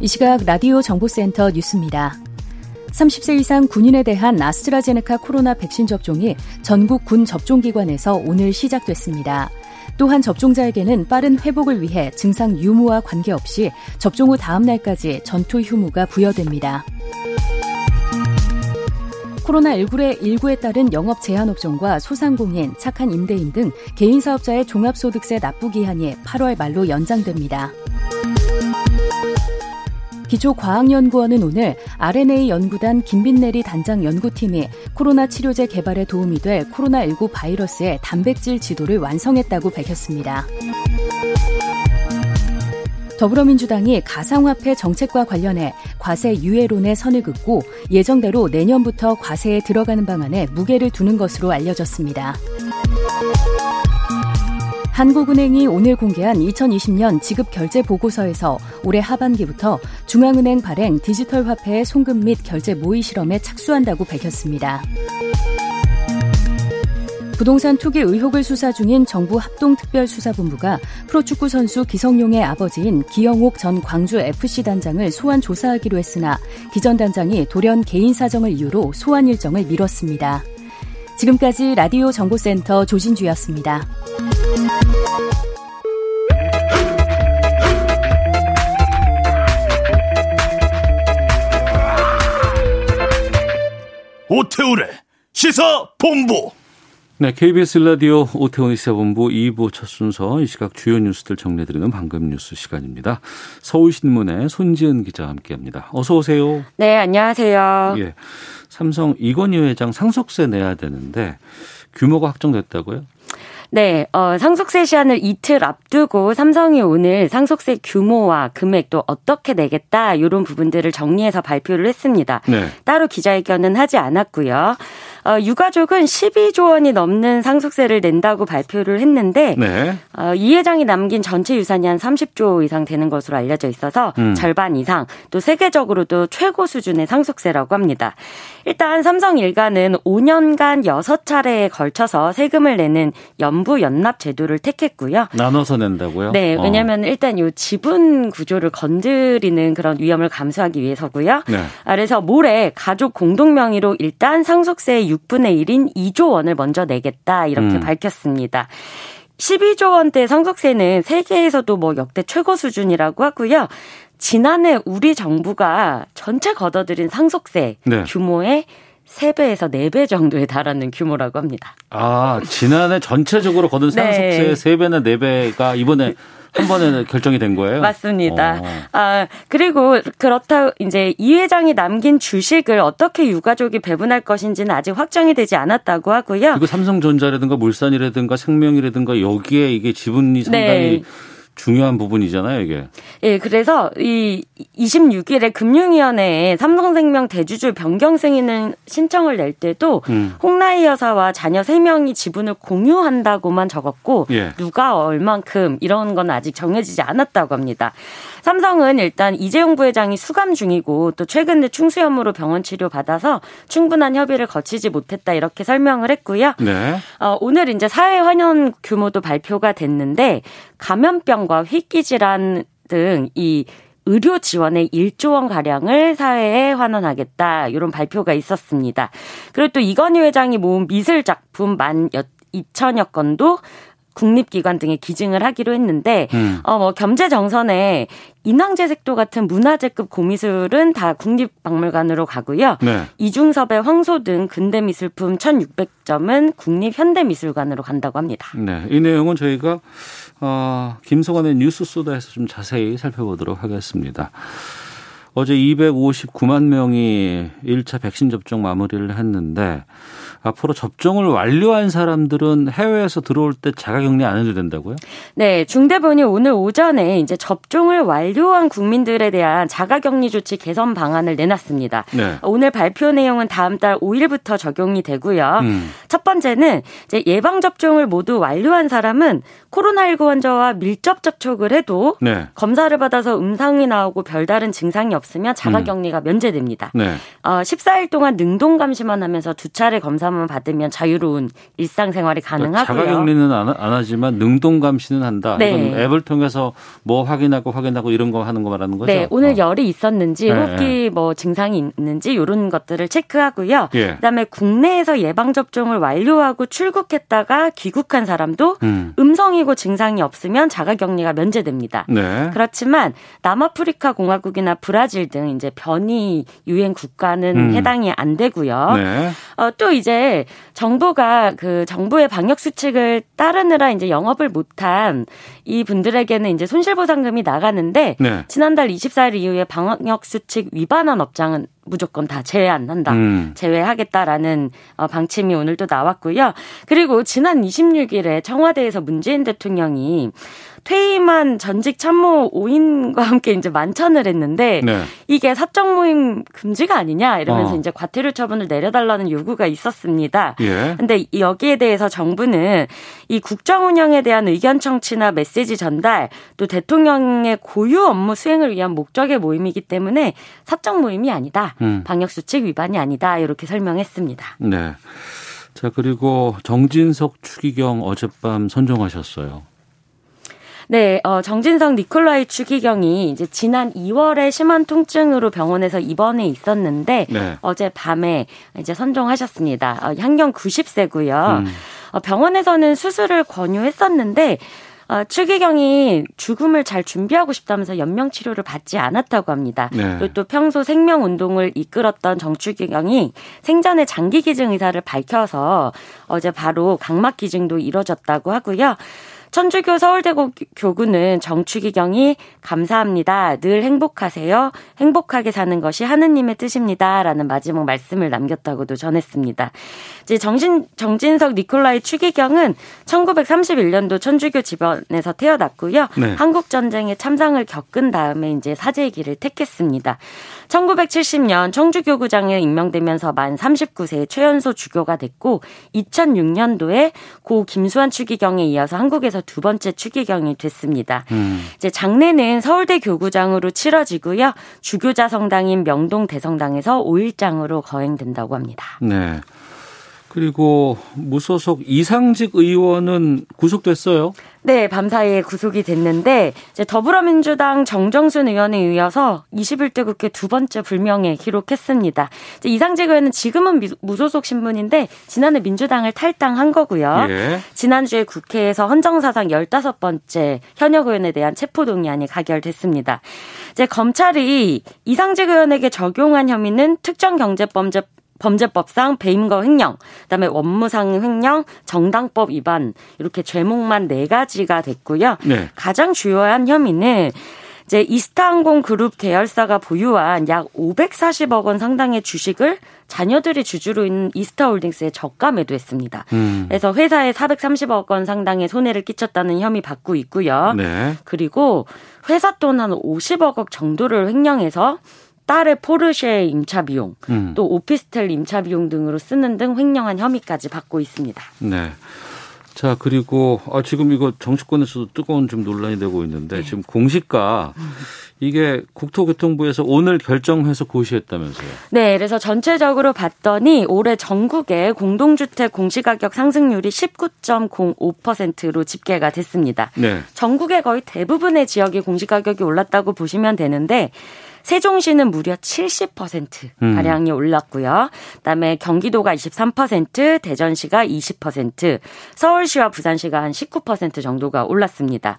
이 시각 라디오 정보센터 뉴스입니다. 30세 이상 군인에 대한 아스트라제네카 코로나 백신 접종이 전국 군 접종기관에서 오늘 시작됐습니다. 또한 접종자에게는 빠른 회복을 위해 증상 유무와 관계없이 접종 후 다음 날까지 전투 휴무가 부여됩니다. 코로나19에 19에 따른 영업 제한 업종과 소상공인, 착한 임대인 등 개인 사업자의 종합소득세 납부 기한이 8월 말로 연장됩니다. 기초과학연구원은 오늘 RNA 연구단 김빈내리 단장 연구팀이 코로나 치료제 개발에 도움이 될 코로나19 바이러스의 단백질 지도를 완성했다고 밝혔습니다. 더불어민주당이 가상화폐 정책과 관련해 과세 유예론에 선을 긋고 예정대로 내년부터 과세에 들어가는 방안에 무게를 두는 것으로 알려졌습니다. 한국은행이 오늘 공개한 2020년 지급 결제 보고서에서 올해 하반기부터 중앙은행 발행 디지털 화폐의 송금 및 결제 모의 실험에 착수한다고 밝혔습니다. 부동산 투기 의혹을 수사 중인 정부 합동특별수사본부가 프로축구 선수 기성용의 아버지인 기영옥 전 광주 FC 단장을 소환 조사하기로 했으나 기 전 단장이 돌연 개인 사정을 이유로 소환 일정을 미뤘습니다. 지금까지 라디오 정보센터 조진주였습니다. 오태우래 시사 본부. 네, KBS 라디오 오태훈 시사본부 2부 첫 순서 이 시각 주요 뉴스들 정리해드리는 방금 뉴스 시간입니다. 서울신문의 손지은 기자와 함께합니다. 어서 오세요. 네, 안녕하세요. 예, 삼성 이건희 회장 상속세 내야 되는데 규모가 확정됐다고요? 네, 어, 상속세 시한을 이틀 앞두고 삼성이 오늘 상속세 규모와 금액 도 어떻게 내겠다 이런 부분들을 정리해서 발표를 했습니다. 네. 따로 기자회견은 하지 않았고요. 어, 유가족은 12조 원이 넘는 상속세를 낸다고 발표를 했는데 네. 어, 이 회장이 남긴 전체 유산이 한 30조 이상 되는 것으로 알려져 있어서 음. 절반 이상 또 세계적으로도 최고 수준의 상속세라고 합니다. 일단 삼성 일가는 5년간 6차례에 걸쳐서 세금을 내는 연부 연납 제도를 택했고요. 나눠서 낸다고요? 네, 어. 왜냐하면 일단 요 지분 구조를 건드리는 그런 위험을 감수하기 위해서고요. 네. 아, 그래서 모레 가족 공동 명의로 일단 상속세의 6분의 1인 2조 원을 먼저 내겠다 이렇게 음. 밝혔습니다. 12조 원대 상속세는 세계에서도 뭐 역대 최고 수준이라고 하고요. 지난해 우리 정부가 전체 걷어들인 상속세 네. 규모의 3배에서 4배 정도에 달하는 규모라고 합니다. 아, 지난해 전체적으로 거둔 네. 상속세의 3배나 4배가 이번에 한 번에 결정이 된 거예요? 맞습니다. 어. 아, 그리고 그렇다 이제 이 회장이 남긴 주식을 어떻게 유가족이 배분할 것인지는 아직 확정이 되지 않았다고 하고요. 그리고 삼성전자라든가 물산이라든가 생명이라든가 여기에 이게 지분이 상당히 네. 중요한 부분이잖아요, 이게. 예, 그래서 이 26일에 금융위원회에 삼성생명 대주주 변경 승인을 신청을 낼 때도 음. 홍나희 여사와 자녀 3명이 지분을 공유한다고만 적었고 예. 누가 얼만큼 이런 건 아직 정해지지 않았다고 합니다. 삼성은 일단 이재용 부회장이 수감 중이고 또 최근에 충수염으로 병원 치료 받아서 충분한 협의를 거치지 못했다 이렇게 설명을 했고요. 네. 어, 오늘 이제 사회 환원 규모도 발표가 됐는데 감염병과 희귀 질환 등이 의료 지원의 1조 원 가량을 사회에 환원하겠다 이런 발표가 있었습니다. 그리고 또 이건희 회장이 모은 미술 작품 만 2천여 건도 국립기관 등에 기증을 하기로 했는데 음. 어뭐 겸재 정선에 인왕제색도 같은 문화재급 고미술은 다 국립박물관으로 가고요. 네. 이중섭의 황소 등 근대미술품 1,600점은 국립현대미술관으로 간다고 합니다. 네. 이 내용은 저희가 어, 김성환의 뉴스 소다에서 좀 자세히 살펴보도록 하겠습니다. 어제 259만 명이 1차 백신 접종 마무리를 했는데 앞으로 접종을 완료한 사람들은 해외에서 들어올 때 자가격리 안 해도 된다고요? 네, 중대본이 오늘 오전에 이제 접종을 완료한 국민들에 대한 자가격리 조치 개선 방안을 내놨습니다. 네. 오늘 발표 내용은 다음 달 5일부터 적용이 되고요. 음. 첫 번째는 이제 예방 접종을 모두 완료한 사람은 코로나19 환자와 밀접 접촉을 해도 네. 검사를 받아서 음성이 나오고 별다른 증상이 없으면 자가격리가 음. 면제됩니다. 네. 어, 14일 동안 능동 감시만 하면서 두 차례 검사만 받으면 자유로운 일상생활이 그러니까 가능하고요. 자가격리는 안, 안, 하지만 능동 감시는 한다. 네. 앱을 통해서 뭐 확인하고 확인하고 이런 거 하는 거 말하는 거죠. 네, 오늘 어. 열이 있었는지 네, 호흡기 네. 뭐 증상이 있는지 이런 것들을 체크하고요. 예. 그다음에 국내에서 예방 접종을 완료하고 출국했다가 귀국한 사람도 음. 상황이고 증상이 없으면 자가격리가 면제됩니다. 네. 그렇지만 남아프리카 공화국이나 브라질 등 이제 변이 유행 국가는 음. 해당이 안 되고요. 네. 어, 또 이제 정부가 그 정부의 방역 수칙을 따르느라 이제 영업을 못한 이 분들에게는 이제 손실보상금이 나가는데 네. 지난달 24일 이후에 방역 수칙 위반한 업장은 무조건 다 제외한다. 음. 제외하겠다라는 어, 방침이 오늘 도 나왔고요. 그리고 지난 26일에 청와대에서 문재인 대통령이 퇴임한 전직 참모 5인과 함께 이제 만찬을 했는데 네. 이게 사적 모임 금지가 아니냐 이러면서 어. 이제 과태료 처분을 내려달라는 요구가 있었습니다. 예. 근데 여기에 대해서 정부는 이 국정 운영에 대한 의견 청취나 메시지 전달 또 대통령의 고유 업무 수행을 위한 목적의 모임이기 때문에 사적 모임이 아니다. 음. 방역 수칙 위반이 아니다. 이렇게 설명했습니다. 네. 자, 그리고 정진석 추기경 어젯밤 선정하셨어요. 네, 어, 정진성 니콜라이 추기경이 이제 지난 2월에 심한 통증으로 병원에서 입원해 있었는데 네. 어제 밤에 이제 선종하셨습니다. 어, 향경 90세고요. 음. 어, 병원에서는 수술을 권유했었는데 어, 추기경이 죽음을 잘 준비하고 싶다면서 연명 치료를 받지 않았다고 합니다. 네. 그리고 또 평소 생명 운동을 이끌었던 정추기경이 생전에 장기 기증 의사를 밝혀서 어제 바로 각막 기증도 이뤄졌다고 하고요. 천주교 서울대고 교구는 정추기경이 감사합니다. 늘 행복하세요. 행복하게 사는 것이 하느님의 뜻입니다. 라는 마지막 말씀을 남겼다고도 전했습니다. 이제 정신, 정진석 니콜라이 추기경은 1931년도 천주교 집안에서 태어났고요. 네. 한국전쟁에 참상을 겪은 다음에 이제 사제의 길을 택했습니다. 1970년 청주교구장에 임명되면서 만 39세 최연소 주교가 됐고 2006년도에 고 김수환 추기경에 이어서 한국에서 두 번째 추기경이 됐습니다. 음. 이제 장례는 서울대 교구장으로 치러지고요. 주교자 성당인 명동 대성당에서 5일장으로 거행된다고 합니다. 네. 그리고 무소속 이상직 의원은 구속됐어요? 네, 밤사이에 구속이 됐는데 이제 더불어민주당 정정순 의원에 이어서 21대 국회 두 번째 불명예 기록했습니다. 이상직 의원은 지금은 무소속 신분인데 지난해 민주당을 탈당한 거고요. 예. 지난주에 국회에서 헌정사상 15번째 현역 의원에 대한 체포동의안이 가결됐습니다. 이제 검찰이 이상직 의원에게 적용한 혐의는 특정경제범죄 범죄법상 배임과 횡령, 그다음에 원무상 횡령, 정당법 위반 이렇게 죄목만 네 가지가 됐고요. 네. 가장 주요한 혐의는 이제 이스타항공 그룹 계열사가 보유한 약 540억 원 상당의 주식을 자녀들이 주주로 있는 이스타홀딩스에 저가 매도했습니다. 음. 그래서 회사에 430억 원 상당의 손해를 끼쳤다는 혐의 받고 있고요. 네. 그리고 회사 돈 한 50억 원 정도를 횡령해서 딸의 포르쉐 임차 비용, 음. 또 오피스텔 임차 비용 등으로 쓰는 등 횡령한 혐의까지 받고 있습니다. 네. 자 그리고 아, 지금 이거 정치권에서도 뜨거운 좀 논란이 되고 있는데 네. 지금 공시가 이게 국토교통부에서 오늘 결정해서 고시했다면서요? 네, 그래서 전체적으로 봤더니 올해 전국의 공동주택 공시가격 상승률이 19.05%로 집계가 됐습니다. 네. 전국의 거의 대부분의 지역이 공시가격이 올랐다고 보시면 되는데 세종시는 무려 70% 음. 가량이 음. 올랐고요. 그다음에 경기도가 23%, 대전시가 20%, 서울시와 부산시가 한 19% 정도가 올랐습니다.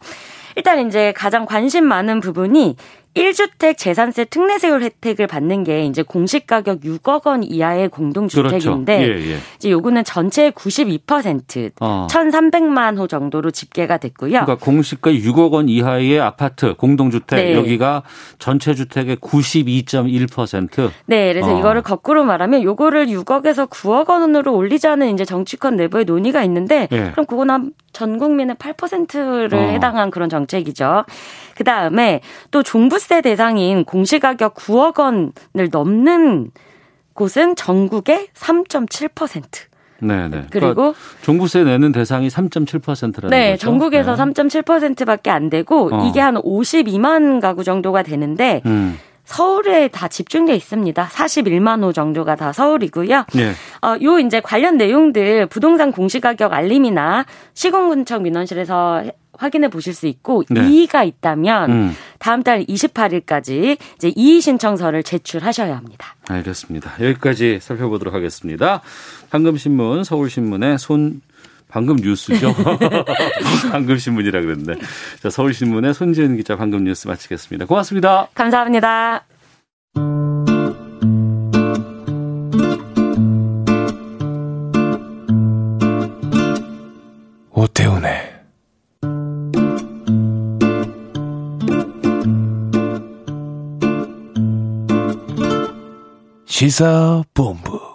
일단 이제 가장 관심 많은 부분이 1주택 재산세 특례세율 혜택을 받는 게 이제 공시 가격 6억 원 이하의 공동주택인데 그렇죠. 예, 예. 이제 요거는 전체의 92% 어. 1,300만 호 정도로 집계가 됐고요. 그러니까 공시가 6억 원 이하의 아파트 공동주택 네. 여기가 전체 주택의 92.1%. 네, 그래서 어. 이거를 거꾸로 말하면 요거를 6억에서 9억 원으로 올리자는 이제 정치권 내부의 논의가 있는데 예. 그럼 그건 한 전 국민의 8%를 어. 해당한 그런 정책이죠. 그 다음에 또 종부세 대상인 공시가격 9억 원을 넘는 곳은 전국의 3.7%. 네, 네. 그리고 그러니까 종부세 내는 대상이 3.7%라는 네, 거죠. 전국에서 네. 3.7%밖에 안 되고 어. 이게 한 52만 가구 정도가 되는데 음. 서울에 다 집중돼 있습니다. 41만 호 정도가 다 서울이고요. 예. 어, 요 이제 관련 내용들 부동산 공시가격 알림이나 시공군청 민원실에서 해- 확인해 보실 수 있고 네. 이의가 있다면 음. 다음 달 28일까지 이제 이의 신청서를 제출하셔야 합니다. 알겠습니다. 여기까지 살펴보도록 하겠습니다. 방금 신문 서울신문의 손 방금 뉴스죠. 방금 신문이라 그랬는데. 자, 서울신문의 손지은 기자 방금 뉴스 마치겠습니다. 고맙습니다. 감사합니다. 오태훈의 시사본부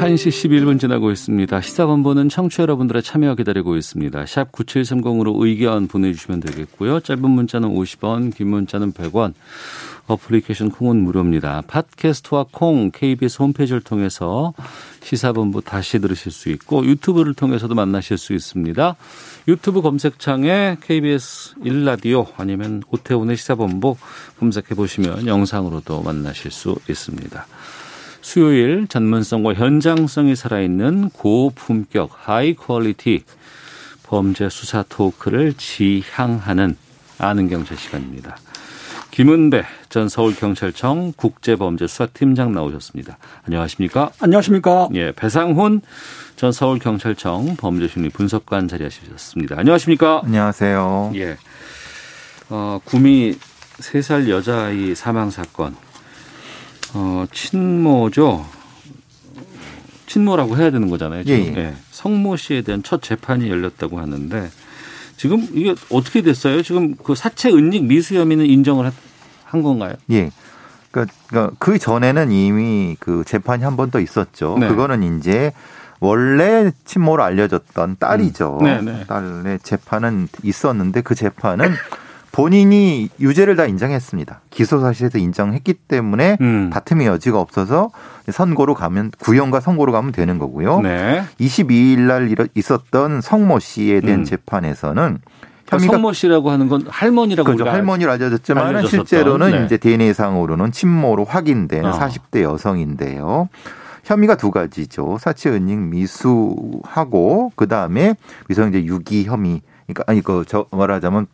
1시 11분 지나고 있습니다. 시사본부는 청취 자 여러분들의 참여 기다리고 있습니다. 샵 9730으로 의견 보내주시면 되겠고요. 짧은 문자는 50원, 긴 문자는 100원. 어플리케이션 콩은 무료입니다. 팟캐스트와 콩, KBS 홈페이지를 통해서 시사본부 다시 들으실 수 있고 유튜브를 통해서도 만나실 수 있습니다. 유튜브 검색창에 KBS 1라디오 아니면 오태훈의 시사본부 검색해 보시면 영상으로도 만나실 수 있습니다. 수요일 전문성과 현장성이 살아있는 고품격 high quality 범죄 수사 토크를 지향하는 아는 경찰 시간입니다. 김은배 전 서울경찰청 국제범죄수사팀장 나오셨습니다. 안녕하십니까? 안녕하십니까. 예, 배상훈 전 서울경찰청 범죄심리 분석관 자리하셨습니다. 안녕하십니까? 안녕하세요. 예. 어, 구미 3살 여자아이 사망 사건. 어, 친모죠. 친모라고 해야 되는 거잖아요. 지금. 예, 예. 예. 성모 씨에 대한 첫 재판이 열렸다고 하는데 지금 이게 어떻게 됐어요? 지금 그 사체 은닉 미수 혐의는 인정을 하- 한 건가요? 예. 그러니까, 그러니까 그 전에는 이미 그 재판이 한 번 더 있었죠. 네. 그거는 이제 원래 친모로 알려졌던 딸이죠. 음. 네, 네. 딸의 재판은 있었는데 그 재판은 본인이 유죄를 다 인정했습니다. 기소 사실에서 인정했기 때문에 음. 다툼의 여지가 없어서 선고로 가면 구형과 선고로 가면 되는 거고요. 네. 22일 날 있었던 성모 씨에 대한 음. 재판에서는 그러니까 혐의가 성모 씨라고 하는 건 할머니라고 그렇죠. 할머니로 알려졌지만 실제로는 네. 이제 DNA상으로는 친모로 확인된 어. 40대 여성인데요. 혐의가 두 가지죠. 사체 은닉 미수하고 그 다음에 미성년자 유기 혐의. 그러니까 아니 그 저 말하자면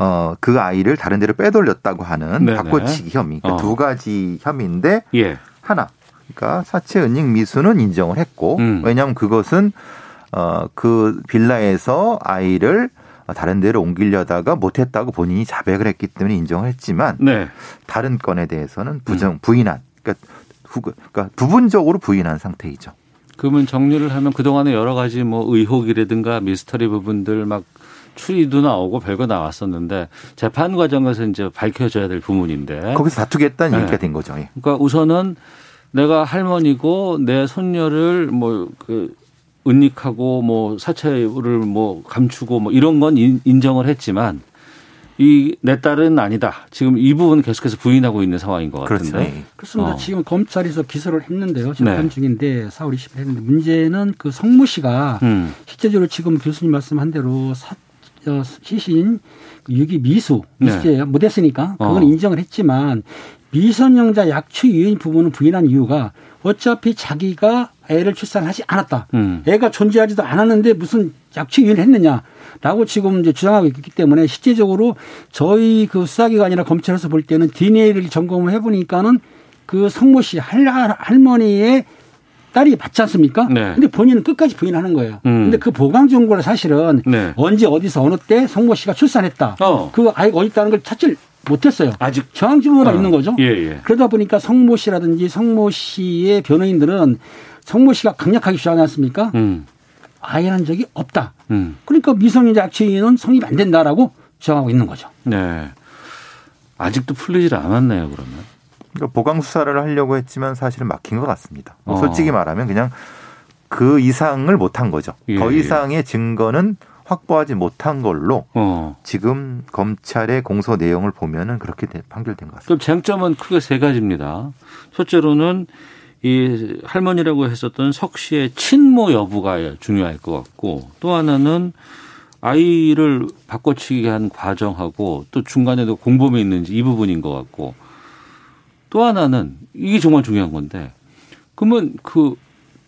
어 그 아이를 다른 데로 빼돌렸다고 하는 네네. 바꿔치기 혐의. 그러니까 어. 두 가지 혐의인데 예. 하나. 그러니까 사체 은닉 미수는 인정을 했고 음. 왜냐하면 그것은 어 그 빌라에서 아이를 다른 데로 옮기려다가 못했다고 본인이 자백을 했기 때문에 인정을 했지만 네. 다른 건에 대해서는 음. 부정 부인한 그러니까, 부, 그러니까 부분적으로 부인한 상태이죠. 그러면 정리를 하면 그동안에 여러 가지 뭐 의혹이라든가 미스터리 부분들 막 추리도 나오고 별거 나왔었는데 재판 과정에서 이제 밝혀져야 될 부분인데. 거기서 다투겠다는 네. 얘기가 된 거죠. 예. 그러니까 우선은 내가 할머니고 내 손녀를 뭐그 은닉하고 뭐 사체를 뭐 감추고 뭐 이런 건 인- 인정을 했지만 이 내 딸은 아니다. 지금 이 부분은 계속해서 부인하고 있는 상황인 것 그렇죠. 같은데. 예. 그렇습니다. 어. 지금 검찰에서 기소를 했는데요. 재판 네. 중인데 4월 20일 했는데 문제는 그 성모 씨가 음. 실제적으로 지금 교수님 말씀한 대로 사, 어, 시신 유기 미수 네. 미수죄 못했으니까 그건 어. 인정을 했지만 미성년자 약취 유인 부분을 부인한 이유가 어차피 자기가 애를 출산하지 않았다. 음. 애가 존재하지도 않았는데 무슨 약취 유인을 했느냐라고 지금 이제 주장하고 있기 때문에 실제적으로 저희 그 수사기관이나 검찰에서 볼 때는 DNA를 점검을 해보니까는 그 성모 씨 할, 할머니의 딸이 맞지 않습니까? 네. 근데 본인은 끝까지 부인하는 거예요. 음. 근데 그 보강 정보를 사실은 네. 언제 어디서 어느 때 성모 씨가 출산했다. 어. 그 아이가 어디 있다는 걸 찾질 못했어요. 아직 정황 증거가 어. 있는 거죠. 예, 예. 그러다 보니까 성모 씨라든지 성모 씨의 변호인들은 성모 씨가 강력하게 주장하지 않습니까? 음. 아이란 적이 없다. 음. 그러니까 미성년자 악취는 성립 안 된다라고 주장하고 있는 거죠. 네. 아직도 풀리질 않았네요, 그러면. 그러니까 보강 수사를 하려고 했지만 사실은 막힌 것 같습니다. 뭐 어. 솔직히 말하면 그냥 그 이상을 못한 거죠. 예, 더 예. 이상의 증거는 확보하지 못한 걸로 어. 지금 검찰의 공소 내용을 보면은 그렇게 돼- 판결된 것 같습니다. 그럼 쟁점은 크게 세 가지입니다. 첫째로는 이 할머니라고 했었던 석 씨의 친모 여부가 중요할 것 같고 또 하나는 아이를 바꿔치기 한 과정하고 또 중간에도 공범이 있는지 이 부분인 것 같고 또 하나는 이게 정말 중요한 건데 그러면 그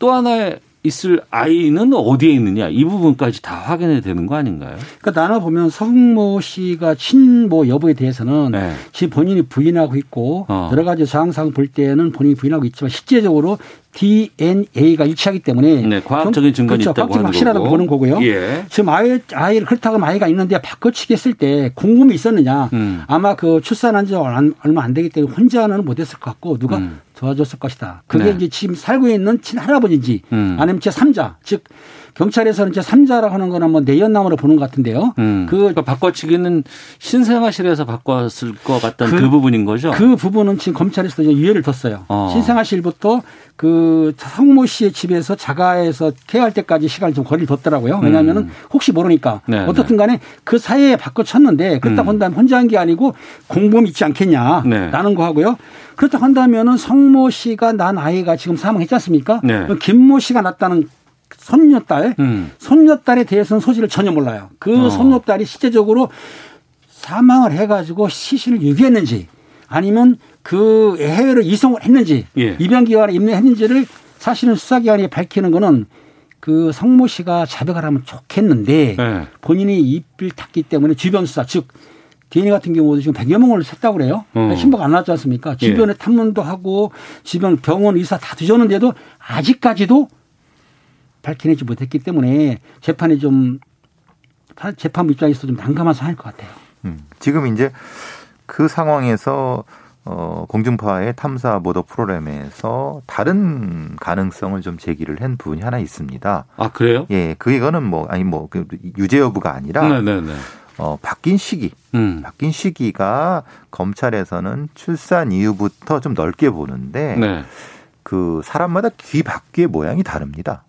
또 하나의 있을 아이는 어디에 있느냐 이 부분까지 다 확인해야 되는 거 아닌가요? 그러니까 나눠 보면 성모 씨가 친모 여부에 대해서는 네. 지금 본인이 부인하고 있고 어. 여러 가지 정황상 볼 때는 본인이 부인하고 있지만 실제적으로 DNA가 일치하기 때문에 네, 과학적인 증거는 그렇죠. 있다고 하는 확실하다고 거고. 보는 거고요. 예. 지금 아이 아이를 그렇다고 하면 아이가 있는데 바꿔치기 했을 때 공금이 있었느냐? 음. 아마 그 출산한 지 얼마 안 되기 때문에 혼자는 못했을 것 같고 누가 음. 도와줬을 것이다. 그게 네. 이제 지금 살고 있는 친할아버지인지 음. 아니면 제 3자 즉 경찰에서는 제 3자라고 하는 거는 뭐 내연남으로 보는 것 같은데요. 음. 그 그러니까 바꿔치기는 신생아실에서 바꿨을 것 같다는 그, 그- 부분인 거죠. 그 부분은 지금 검찰에서도 이제 유예를 뒀어요. 어. 신생아실부터 그 성모 씨의 집에서 자가에서 케어할 때까지 시간을 좀 거리를 뒀더라고요. 왜냐하면은 혹시 모르니까 음. 네, 어떻든 간에 그 사이에 바꿔쳤는데 그렇다 음. 본다면 혼자 한 게 아니고 공범 있지 않겠냐라는 네. 거 하고요. 그렇다 한다면은 성모 씨가 난 아이가 지금 사망했지 않습니까? 네. 김모 씨가 낳았다는 손녀딸, 음. 손녀딸에 대해서는 소식을 전혀 몰라요. 그 어. 손녀딸이 실제적으로 사망을 해가지고 시신을 유기했는지 아니면 그 해외로 이송을 했는지 예. 입양기관에 입력했는지를 사실은 수사기관이 밝히는 거는 그 성모 씨가 자백을 하면 좋겠는데 네. 본인이 입을 탔기 때문에 주변 수사 즉 DNA 같은 경우도 지금 100여 명을 셌다고 그래요. 어. 신고가 안 나왔지 않습니까? 주변에 탐문도 하고 주변 병원 의사 다 뒤졌는데도 아직까지도 밝혀내지 못했기 때문에 재판이 좀 재판부 입장에서 좀 난감한 상황일 것 같아요. 음, 지금 이제 그 상황에서 어, 공중파의 탐사 보도 프로그램에서 다른 가능성을 좀 제기를 한 부분이 하나 있습니다. 아 그래요? 예, 그 이거는 뭐 아니 뭐 그 유죄 여부가 아니라 네네네. 어, 바뀐 시기, 음. 바뀐 시기가 검찰에서는 출산 이후부터 좀 넓게 보는데 네. 그 사람마다 귀 밖의 모양이 다릅니다.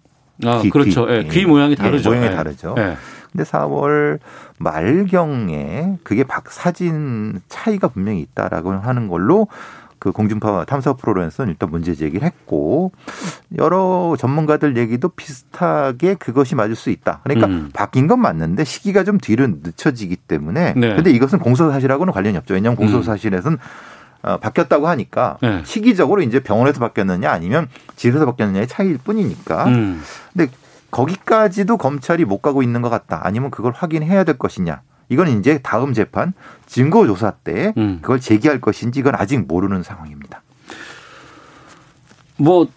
아 귀, 그렇죠. 귀. 예, 예. 귀 모양이 예, 다르죠. 모양이 예. 다르죠. 예. 근데 4월 말경에 그게 박 사진 차이가 분명히 있다라고 하는 걸로 그 공중파 탐사 프로그램에서는 일단 문제 제기를 했고 여러 전문가들 얘기도 비슷하게 그것이 맞을 수 있다. 그러니까 음. 바뀐 건 맞는데 시기가 좀 뒤로 늦춰지기 때문에 네. 근데 이것은 공소 사실하고는 관련이 없죠. 왜냐하면 공소 사실에서는 어, 바뀌었다고 하니까 네. 시기적으로 이제 병원에서 바뀌었느냐 아니면 집에서 바뀌었느냐의 차이일 뿐이니까. 음. 근데 거기까지도 검찰이 못 가고 있는 것 같다. 아니면 그걸 확인해야 될 것이냐. 이건 이제 다음 재판 증거 조사 때 음. 그걸 제기할 것인지 이건 아직 모르는 상황입니다. 뭐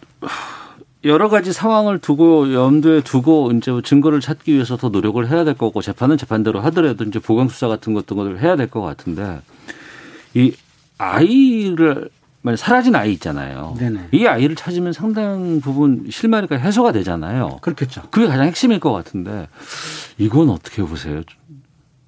여러 가지 상황을 두고 염두에 두고 이제 증거를 찾기 위해서 더 노력을 해야 될 거고 재판은 재판대로 하더라도 이제 보강 수사 같은 것들을 해야 될 것 같은데 이 아이를 만약 사라진 아이 있잖아요. 네네. 이 아이를 찾으면 상당 부분 실마리가 해소가 되잖아요. 그렇겠죠. 그게 가장 핵심일 것 같은데 이건 어떻게 보세요?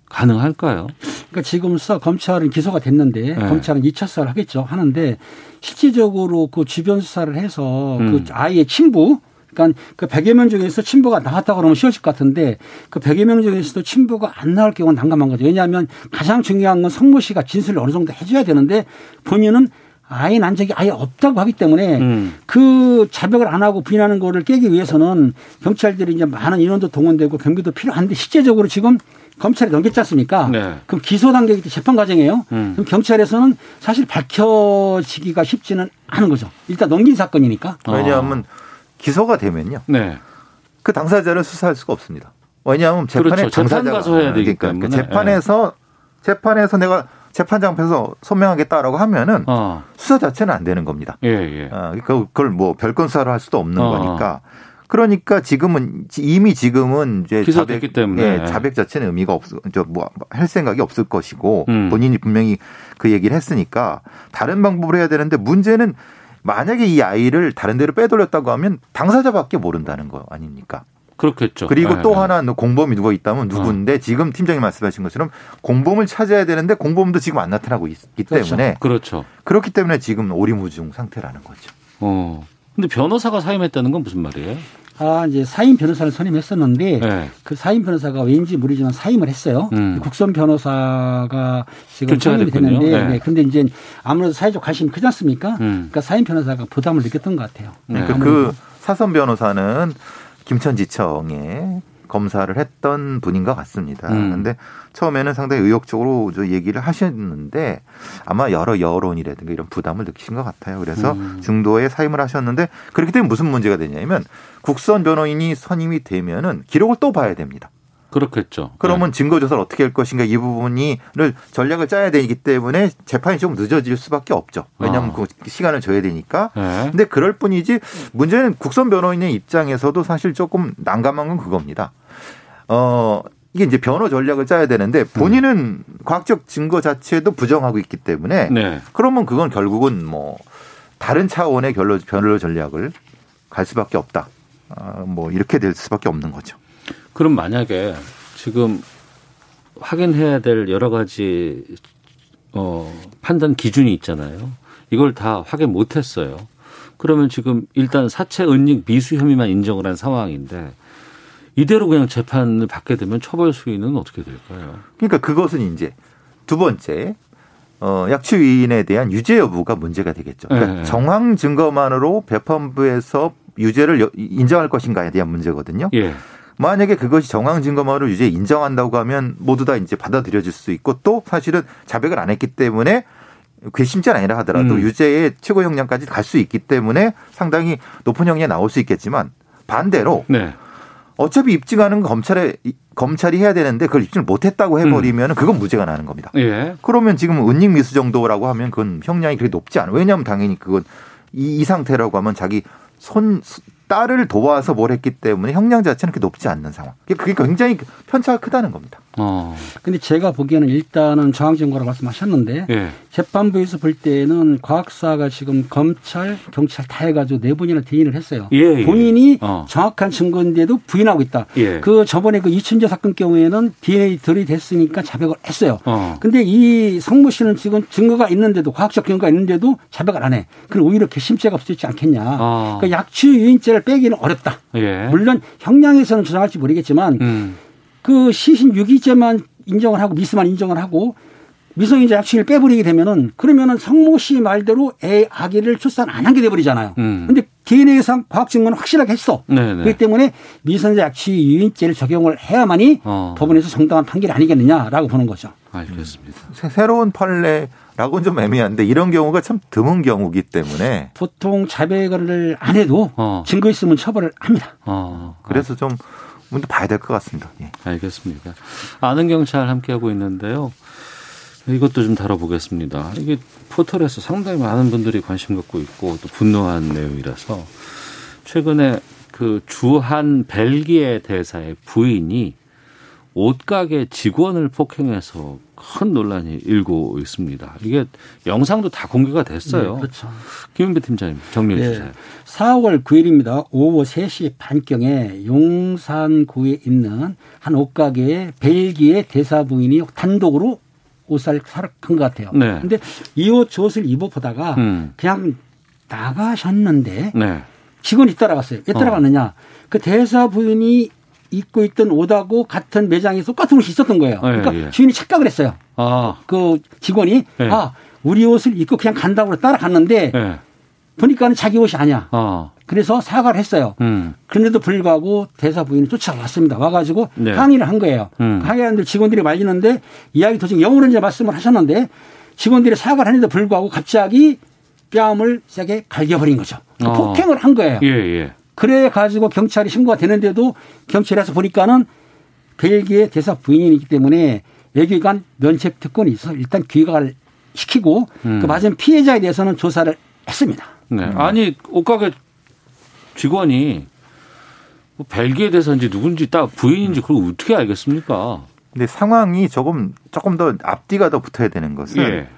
가능할까요? 그러니까 지금 수사 검찰은 기소가 됐는데 네. 검찰은 2차 수사를 하겠죠. 하는데 실질적으로 그 주변 수사를 해서 음. 그 아이의 친부 그러니까 그 100여 명 중에서 친부가 나왔다 그러면 쉬워질 것 같은데 그 100여 명 중에서도 친부가 안 나올 경우는 난감한 거죠. 왜냐하면 가장 중요한 건 성모 씨가 진술을 어느 정도 해줘야 되는데 본인은 아이 난 적이 아예 없다고 하기 때문에 음. 그 자백을 안 하고 부인하는 거를 깨기 위해서는 경찰들이 이제 많은 인원도 동원되고 경비도 필요한데 실제적으로 지금 검찰에 넘겼지 않습니까? 네. 그럼 기소 단계이기 때문에 재판 과정이에요. 음. 그럼 경찰에서는 사실 밝혀지기가 쉽지는 않은 거죠. 일단 넘긴 사건이니까. 왜냐하면 기소가 되면요. 네. 그 당사자를 수사할 수가 없습니다. 왜냐하면 재판에 그렇죠. 당사자가 가서 해야 되기 그러니까 그 때문에. 예. 재판에서 재판에서 내가 재판장 앞에서 소명하겠다라고 하면은 어. 수사 자체는 안 되는 겁니다. 예, 예. 아, 그러니까 그걸 뭐 별건 수사를 할 수도 없는 어. 거니까. 그러니까 지금은 이미 지금은 이제 기소됐기 자백, 때문에. 예, 자백 자체는 의미가 없, 저뭐할 생각이 없을 것이고 음. 본인이 분명히 그 얘기를 했으니까 다른 방법을 해야 되는데 문제는 만약에 이 아이를 다른 데로 빼돌렸다고 하면 당사자밖에 모른다는 거 아닙니까? 그렇겠죠. 그리고 예, 또 예. 하나 공범이 누가 있다면 누구인데 지금 팀장님 말씀하신 것처럼 공범을 찾아야 되는데 공범도 지금 안 나타나고 있기 그렇죠. 때문에 그렇죠. 그렇기 때문에 지금 오리무중 상태라는 거죠. 어. 근데 변호사가 사임했다는 건 무슨 말이에요? 아, 이제 사임 변호사를 선임했었는데 네. 그 사임 변호사가 왠지 모르지만 사임을 했어요. 음. 국선 변호사가 지금 선임이 됐군요. 됐는데, 네. 네. 근데 이제 아무래도 사회적 관심이 크지 않습니까? 음. 그러니까 사임 변호사가 부담을 느꼈던 것 같아요. 네. 그, 그 사선 변호사는 김천지청에 검사를 했던 분인 것 같습니다. 음. 근데 처음에는 상당히 의욕적으로 저 얘기를 하셨는데 아마 여러 여론이라든가 이런 부담을 느끼신 것 같아요. 그래서 음. 중도에 사임을 하셨는데 그렇기 때문에 무슨 문제가 되냐면 국선 변호인이 선임이 되면은 기록을 또 봐야 됩니다. 그렇겠죠. 그러면 증거 조사를 어떻게 할 것인가 이 부분이를 전략을 짜야 되기 때문에 재판이 좀 늦어질 수밖에 없죠. 왜냐하면 아. 그 시간을 줘야 되니까. 네. 근데 그럴 뿐이지 문제는 국선 변호인의 입장에서도 사실 조금 난감한 건 그겁니다. 어 이게 이제 변호 전략을 짜야 되는데 본인은 과학적 증거 자체도 부정하고 있기 때문에 네. 그러면 그건 결국은 뭐 다른 차원의 결로 변호 전략을 갈 수밖에 없다. 아, 뭐 이렇게 될 수밖에 없는 거죠. 그럼 만약에 지금 확인해야 될 여러 가지 어, 판단 기준이 있잖아요. 이걸 다 확인 못 했어요. 그러면 지금 일단 사체 은닉 미수 혐의만 인정을 한 상황인데 이대로 그냥 재판을 받게 되면 처벌 수위는 어떻게 될까요? 그러니까 그것은 이제 두 번째 어, 약취위인에 대한 유죄 여부가 문제가 되겠죠. 그러니까 네. 정황 증거만으로 재판부에서 유죄를 여- 인정할 것인가에 대한 문제거든요. 예. 만약에 그것이 정황 증거만으로 유죄 인정한다고 하면 모두 다 이제 받아들여질 수 있고 또 사실은 자백을 안 했기 때문에 괘씸죄는 아니라 하더라도 음. 유죄의 최고 형량까지 갈 수 있기 때문에 상당히 높은 형량이 나올 수 있겠지만 반대로 네. 어차피 입증하는 건 검찰에 검찰이 해야 되는데 그걸 입증을 못했다고 해버리면 그건 무죄가 나는 겁니다. 예. 그러면 지금 은닉 미수 정도라고 하면 그건 형량이 그렇게 높지 않아요. 왜냐하면 당연히 그건 이, 이 상태라고 하면 자기 손 딸을 도와서 뭘 했기 때문에 형량 자체는 그렇게 높지 않는 상황. 그러니까 굉장히 편차가 크다는 겁니다. 어. 근데 제가 보기에는 일단은 정황증거라고 말씀하셨는데 예. 재판부에서 볼 때는 과학사가 지금 검찰, 경찰 다 해가지고 네 분이나 대인을 했어요. 예, 예. 본인이 어. 정확한 증거인데도 부인하고 있다. 예. 그 저번에 그 이춘재 사건 경우에는 DNA 들이댔으니까 자백을 했어요. 어. 근데 이 성모 씨는 지금 증거가 있는데도 과학적 증거가 있는데도 자백을 안 해. 그럼 오히려 개심죄가 있지 않겠냐. 아. 그러니까 약취 유인죄를 빼기는 어렵다. 예. 물론 형량에서는 주장할지 모르겠지만 음. 그 시신 유기죄만 인정을 하고 미수만 인정을 하고 미성년자 약취를 빼버리게 되면은 그러면은 성모 씨 말대로 애 아기를 출산 안한게 돼버리잖아요. 음. 근데 DNA상 과학 증거는 확실하게 했어. 네네. 그렇기 때문에 미성년자 약취 유인죄를 적용을 해야만이 어. 법원에서 정당한 판결이 아니겠느냐라고 보는 거죠. 알겠습니다. 새- 새로운 판례라고는 좀 애매한데 이런 경우가 참 드문 경우기 때문에 보통 자백을 안 해도 어. 증거 있으면 처벌을 합니다. 어. 그래서 좀 문제 봐야 될 것 같습니다. 예. 알겠습니다. 아는 경찰 함께하고 있는데요. 이것도 좀 다뤄보겠습니다. 이게 포털에서 상당히 많은 분들이 관심 갖고 있고 또 분노한 내용이라서 최근에 그 주한 벨기에 대사의 부인이 옷가게 직원을 폭행해서 큰 논란이 일고 있습니다. 이게 영상도 다 공개가 됐어요. 네, 그렇죠. 김은배 팀장님 정리해 네. 주세요. 4월 9일입니다. 오후 3시 반경에 용산구에 있는 한 옷가게에 벨기에 대사 부인이 단독으로 옷을 사러 간것 같아요. 네. 근데 이 옷 저 옷을 입어보다가 음. 그냥 나가셨는데 네. 직원이 따라갔어요. 왜 따라갔느냐? 그 대사 부인이 입고 있던 옷하고 같은 매장에 똑같은 옷이 있었던 거예요. 예, 그러니까 예. 주인이 착각을 했어요. 아, 그 직원이 예. 아 우리 옷을 입고 그냥 간다고 따라갔는데 네. 보니까는 자기 옷이 아니야. 아, 그래서 사과를 했어요. 음. 그런데도 불구하고 대사 부인이 쫓아왔습니다. 와가지고 네. 항의를 한 거예요. 음. 항의하는데 직원들이 말리는데 이야기 도중 영어로 이제 말씀을 하셨는데 직원들이 사과를 했는데 불구하고 갑자기 뺨을 세게 갈겨버린 거죠. 어. 폭행을 한 거예요. 예, 예. 그래 가지고 경찰이 신고가 되는데도 경찰에서 보니까는 벨기에 대사 부인이기 때문에 외교관 면책 특권이 있어서 일단 귀가를 시키고 음. 그 맞은 피해자에 대해서는 조사를 했습니다. 네. 아니 옷가게 직원이 뭐 벨기에 대사인지 누군지 딱 부인인지 그걸 어떻게 알겠습니까? 근데 상황이 조금 조금 더 앞뒤가 더 붙어야 되는 것은 예.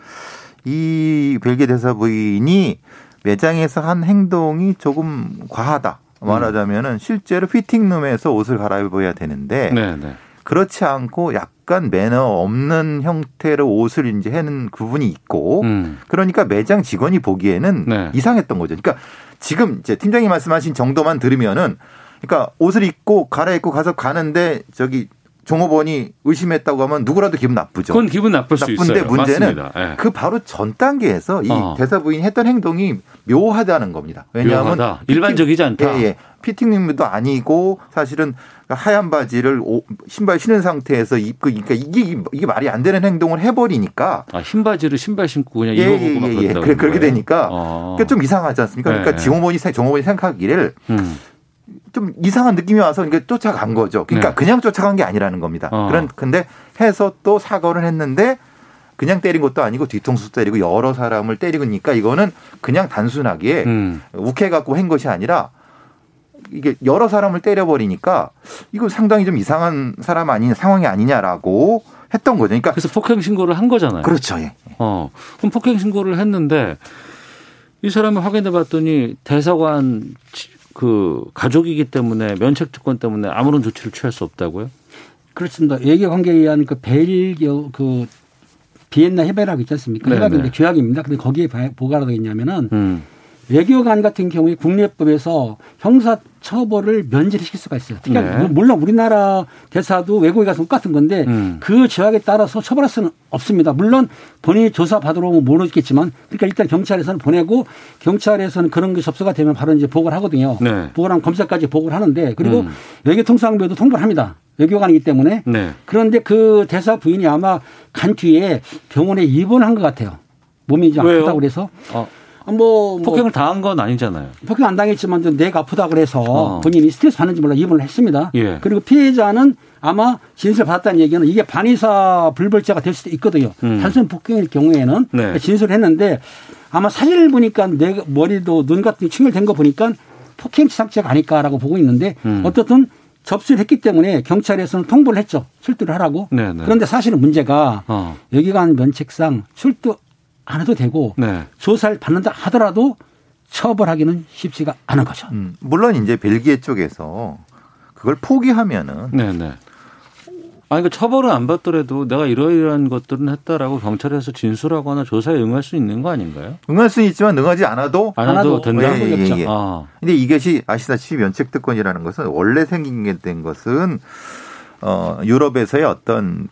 이 벨기에 대사 부인이 매장에서 한 행동이 조금 과하다. 말하자면은 실제로 피팅룸에서 옷을 갈아입어야 되는데 네, 네. 그렇지 않고 약간 매너 없는 형태로 옷을 이제 하는 부분이 있고 음. 그러니까 매장 직원이 보기에는 네. 이상했던 거죠. 그러니까 지금 이제 팀장이 말씀하신 정도만 들으면은 그러니까 옷을 입고 갈아입고 가서 가는데 저기 종업원이 의심했다고 하면 누구라도 기분 나쁘죠. 그건 기분 나쁠 수 나쁜데 있어요. 문제는. 예. 그 바로 전 단계에서 이 어. 대사 부인이 했던 행동이 묘하다는 겁니다. 왜냐하면 묘하다. 일반적이지 않다. 예, 예. 피팅님도 아니고 사실은 하얀 바지를 오- 신발 신은 상태에서 입고 그러니까 이게 이게 말이 안 되는 행동을 해버리니까 아, 흰 바지를 신발 신고 그냥 예, 입어보고 예, 막 예, 예. 그런다고 그래, 그렇게? 되니까 어. 그러니까 좀 이상하지 않습니까? 그러니까 네. 종업원이 생- 종업원이 생각하기를 음. 좀 이상한 느낌이 와서 이게 쫓아간 거죠. 그러니까 네. 그냥 쫓아간 게 아니라는 겁니다. 어. 그런 근데 해서 또 사과를 했는데 그냥 때린 것도 아니고 뒤통수 때리고 여러 사람을 때리니까 이거는 그냥 단순하게 음. 욱해 갖고 한 것이 아니라 이게 여러 사람을 때려버리니까 이거 상당히 좀 이상한 사람 아니냐 상황이 아니냐라고 했던 거죠. 그러니까 그래서 폭행 신고를 한 거잖아요. 그렇죠. 예. 어. 그럼 폭행 신고를 했는데 이 사람을 확인해 봤더니 대사관 지- 그 가족이기 때문에 면책 특권 때문에 아무런 조치를 취할 수 없다고요? 그렇습니다. 외교 관계에 의한 그 벨기어 그 비엔나 협약이라고 있지 않습니까? 협약인데 규약입니다. 근데 거기에 되어 있냐면은 음. 외교관 같은 경우에 국내법에서 형사 처벌을 면제를 시킬 수가 있어요. 특히 네. 물론 우리나라 대사도 외국에 가서 똑같은 건데 음. 그 조약에 따라서 처벌할 수는 없습니다. 물론 본인이 조사 받으러 오면 모르겠지만 그러니까 일단 경찰에서는 보내고 경찰에서는 그런 게 접수가 되면 바로 이제 보고를 하거든요. 네. 보고를 하면 검사까지 보고를 하는데 그리고 음. 외교통상부에도 통보를 합니다. 외교관이기 때문에 네. 그런데 그 대사 부인이 아마 간 뒤에 병원에 입원한 것 같아요. 몸이 이제 왜요? 아프다고 그래서 어, 아, 뭐, 뭐 폭행을 당한 건 아니잖아요. 폭행 안 당했지만 좀 내가 아프다 그래서 어. 본인이 스트레스 받는지 몰라 입원을 했습니다. 예. 그리고 피해자는 아마 진술 받았다는 얘기는 이게 반의사 불벌죄가 될 수도 있거든요. 음. 단순 폭행일 경우에는 네. 진술을 했는데 아마 사진을 보니까 내 머리도 눈 같은 게 충혈된 거 보니까 폭행 치상죄가 아닐까라고 보고 있는데 음. 어떻든 접수를 했기 때문에 경찰에서는 통보를 했죠. 출두를 하라고. 네, 네. 그런데 사실은 문제가 어. 여기관 면책상 출두 안 해도 되고 네. 조사를 받는다 하더라도 처벌하기는 쉽지가 않은 거죠. 음, 물론 이제 벨기에 쪽에서 그걸 포기하면은 네, 네. 아니, 그 처벌은 안 받더라도 내가 이러이러한 것들은 했다라고 경찰에서 진술하거나 조사에 응할 수 있는 거 아닌가요? 응할 수는 있지만 응하지 않아도 안 해도 된다? 예, 예, 예. 아. 근데 이것이 아시다시피 면책특권이라는 것은 원래 생긴 된 것은 어 유럽에서의 어떤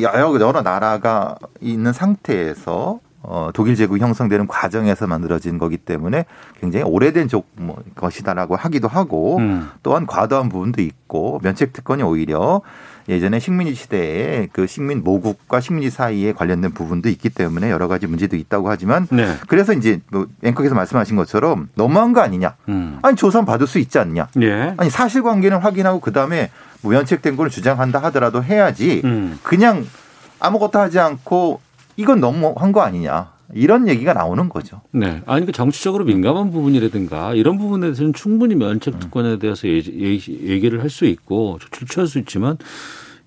여러 나라가 있는 상태에서 어 독일 제국이 형성되는 과정에서 만들어진 거기 때문에 굉장히 오래된 조, 뭐, 것이다라고 하기도 하고 음. 또한 과도한 부분도 있고 면책 특권이 오히려 예전에 식민지 시대에 그 식민 모국과 식민지 사이에 관련된 부분도 있기 때문에 여러 가지 문제도 있다고 하지만 네. 그래서 이제 뭐 앵커께서 말씀하신 것처럼 너무한 거 아니냐? 음. 아니 조사 받을 수 있지 않냐? 예. 아니 사실관계는 확인하고 그 다음에 뭐 면책된 걸 주장한다 하더라도 해야지. 음. 그냥 아무것도 하지 않고 이건 너무한 거 아니냐? 이런 얘기가 나오는 거죠. 네. 아니, 그 정치적으로 민감한 부분이라든가 이런 부분에 대해서는 충분히 면책 음. 특권에 대해서 얘기- 얘기를 할 수 있고 취할 수 있지만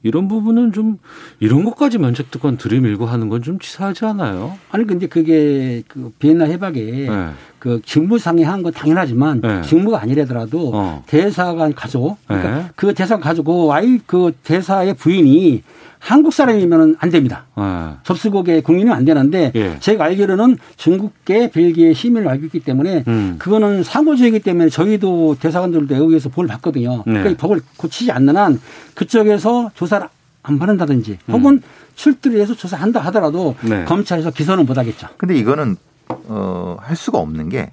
이런 부분은 좀 이런 것까지 면책 특권 들이밀고 하는 건 좀 치사하지 않아요? 아니 근데 그게 그 비엔나 협약에 네. 그 직무상의 한건 당연하지만 네. 직무가 아니라더라도 어. 대사관 가족 그러니까 네. 그 대사관 가족 그 와이 그 대사의 부인이 한국 사람이면 안 됩니다. 네. 접수국의 국민은 안 되는데 예. 제가 알기로는 중국계 벨기에 시민을 알고 있기 때문에 음. 그거는 상호주의이기 때문에 저희도 대사관들도 외국에서 벌을 받거든요. 네. 그러니까 이 법을 고치지 않는 한 그쪽에서 조사를 안 받는다든지 혹은 출두를 해서 조사한다 하더라도 음. 네. 검찰에서 기소는 못 하겠죠. 근데 이거는 어, 할 수가 없는 게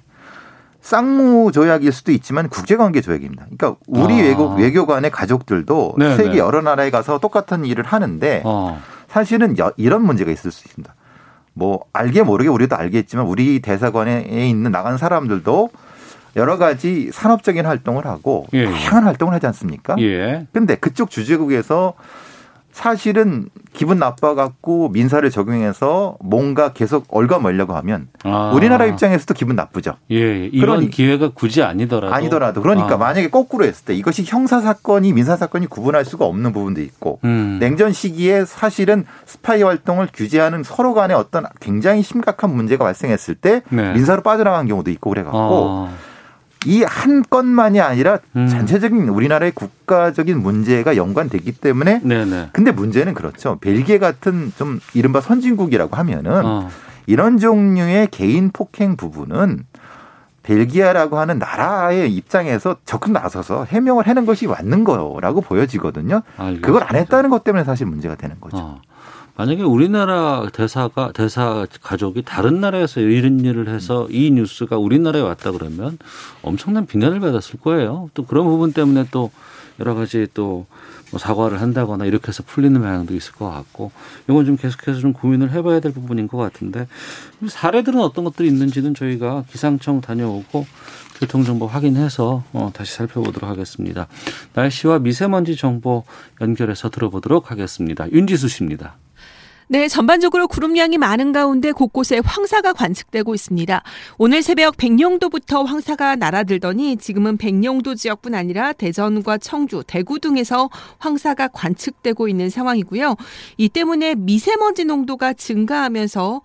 쌍무 조약일 수도 있지만 국제관계 조약입니다. 그러니까 우리 아. 외국 외교관의 가족들도 네, 세계 네. 여러 나라에 가서 똑같은 일을 하는데 어. 사실은 여- 이런 문제가 있을 수 있습니다. 뭐 알게 모르게 우리도 알겠지만 우리 대사관에 있는 나간 사람들도 여러 가지 산업적인 활동을 하고 예. 다양한 활동을 하지 않습니까? 예. 근데 그쪽 주재국에서 사실은 기분 나빠갖고 민사를 적용해서 뭔가 계속 얼가멀려고 하면 아. 우리나라 입장에서도 기분 나쁘죠. 예, 이런 그러니- 기회가 굳이 아니더라도 아니더라도 그러니까 아. 만약에 거꾸로 했을 때 이것이 형사 사건이 민사 사건이 구분할 수가 없는 부분도 있고 음. 냉전 시기에 사실은 스파이 활동을 규제하는 서로 간에 어떤 굉장히 심각한 문제가 발생했을 때 네. 민사로 빠져나간 경우도 있고 그래갖고 어. 이 한 건만이 아니라 음. 전체적인 우리나라의 국가적인 문제가 연관되기 때문에 네네. 근데 문제는 그렇죠. 벨기에 같은 좀 이른바 선진국이라고 하면은 어. 이런 종류의 개인 폭행 부분은 벨기에라고 하는 나라의 입장에서 적극 나서서 해명을 하는 것이 맞는 거라고 보여지거든요. 알겠습니다. 그걸 안 했다는 것 때문에 사실 문제가 되는 거죠. 어. 만약에 우리나라 대사가 대사 가족이 다른 나라에서 이런 일을 해서 이 뉴스가 우리나라에 왔다 그러면 엄청난 비난을 받았을 거예요. 또 그런 부분 때문에 또 여러 가지 또 뭐 사과를 한다거나 이렇게 해서 풀리는 방향도 있을 것 같고 이건 좀 계속해서 좀 고민을 해봐야 될 부분인 것 같은데 사례들은 어떤 것들이 있는지는 저희가 기상청 다녀오고 교통정보 확인해서 어, 다시 살펴보도록 하겠습니다. 날씨와 미세먼지 정보 연결해서 들어보도록 하겠습니다. 윤지수 씨입니다. 네, 전반적으로 구름량이 많은 가운데 곳곳에 황사가 관측되고 있습니다. 오늘 새벽 백령도부터 황사가 날아들더니 지금은 백령도 지역뿐 아니라 대전과 청주, 대구 등에서 황사가 관측되고 있는 상황이고요. 이 때문에 미세먼지 농도가 증가하면서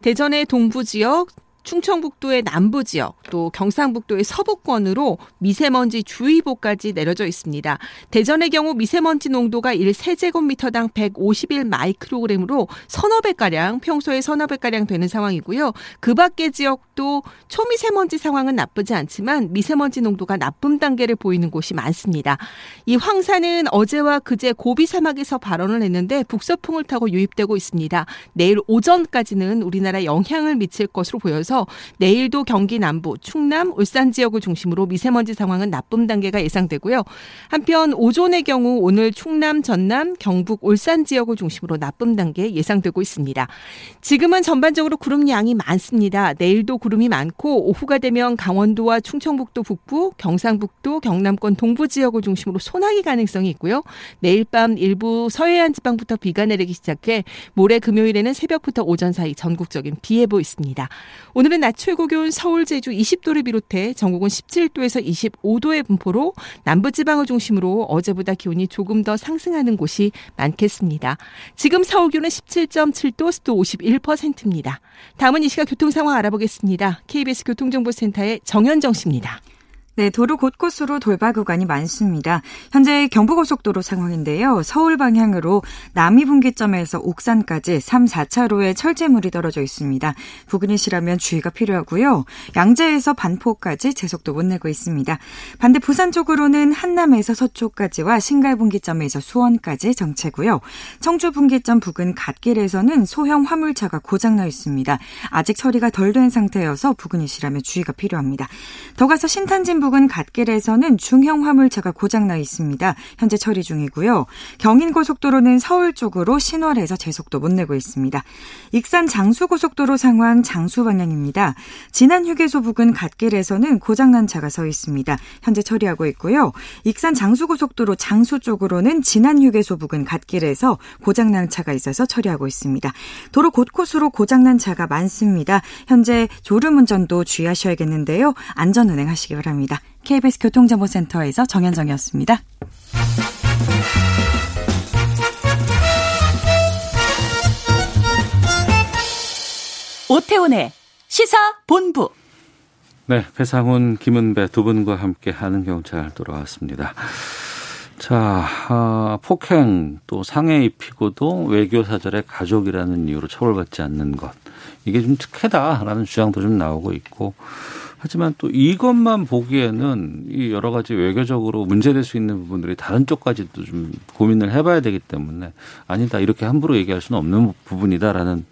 대전의 동부 지역, 충청북도의 남부 지역, 또 경상북도의 서부권으로 미세먼지 주의보까지 내려져 있습니다. 대전의 경우 미세먼지 농도가 1세제곱미터당 151 마이크로그램으로 서너 배가량, 평소에 서너 배가량 되는 상황이고요. 그 밖의 지역도 초미세먼지 상황은 나쁘지 않지만 미세먼지 농도가 나쁨 단계를 보이는 곳이 많습니다. 이 황사는 어제와 그제 고비 사막에서 발원을 했는데 북서풍을 타고 유입되고 있습니다. 내일 오전까지는 우리나라에 영향을 미칠 것으로 보여서 내일도 경기 남부, 충남, 울산 지역을 중심으로 미세먼지 상황은 나쁨 단계가 예상되고요. 한편 오존의 경우 오늘 충남, 전남, 경북, 울산 지역을 중심으로 나쁨 단계 예상되고 있습니다. 지금은 전반적으로 구름 양이 많습니다. 내일도 구름이 많고 오후가 되면 강원도와 충청북도 북부, 경상북도, 경남권 동부 지역을 중심으로 소나기 가능성이 있고요. 내일 밤 일부 서해안 지방부터 비가 내리기 시작해 모레 금요일에는 새벽부터 오전 사이 전국적인 비 예보 있습니다. 오늘은 낮 최고 기온 서울, 제주 20도를 비롯해 전국은 17도에서 25도의 분포로 남부지방을 중심으로 어제보다 기온이 조금 더 상승하는 곳이 많겠습니다. 지금 서울 기온은 17.7도, 습도 51%입니다. 다음은 이 시각 교통 상황 알아보겠습니다. KBS 교통정보센터의 정현정 씨입니다. 네, 도로 곳곳으로 돌발 구간이 많습니다. 현재 경부고속도로 상황인데요. 서울 방향으로 남이분기점에서 옥산까지 3, 4차로에 철제물이 떨어져 있습니다. 부근이시라면 주의가 필요하고요. 양재에서 반포까지 제속도 못 내고 있습니다. 반대 부산 쪽으로는 한남에서 서초까지와 신갈분기점에서 수원까지 정체고요. 청주 분기점 부근 갓길에서는 소형 화물차가 고장나 있습니다. 아직 처리가 덜 된 상태여서 부근이시라면 주의가 필요합니다. 더 가서 신탄진 부근 갓길에서는 중형 화물차가 고장나 있습니다. 현재 처리 중이고요. 경인고속도로는 서울 쪽으로 신월에서 제속도 못 내고 있습니다. 익산 장수고속도로 상황 장수 방향입니다. 지난 휴게소 부근 갓길에서는 고장난 차가 서 있습니다. 현재 처리하고 있고요. 익산 장수고속도로 장수 쪽으로는 지난 휴게소 부근 갓길에서 고장난 차가 있어서 처리하고 있습니다. 도로 곳곳으로 고장난 차가 많습니다. 현재 졸음 운전도 주의하셔야겠는데요. 안전 운행 하시기 바랍니다. KBS 교통정보센터에서 정현정이었습니다. 오태훈의 시사본부. 네, 배상훈, 김은배 두 분과 함께 하는 경찰 돌아왔습니다. 자, 아, 폭행 또 상해 입히고도 외교 사절의 가족이라는 이유로 처벌받지 않는 것. 이게 좀 특혜다라는 주장도 좀 나오고 있고. 하지만 또 이것만 보기에는 이 여러 가지 외교적으로 문제될 수 있는 부분들이 다른 쪽까지도 좀 고민을 해봐야 되기 때문에 아니다 이렇게 함부로 얘기할 수는 없는 부분이다라는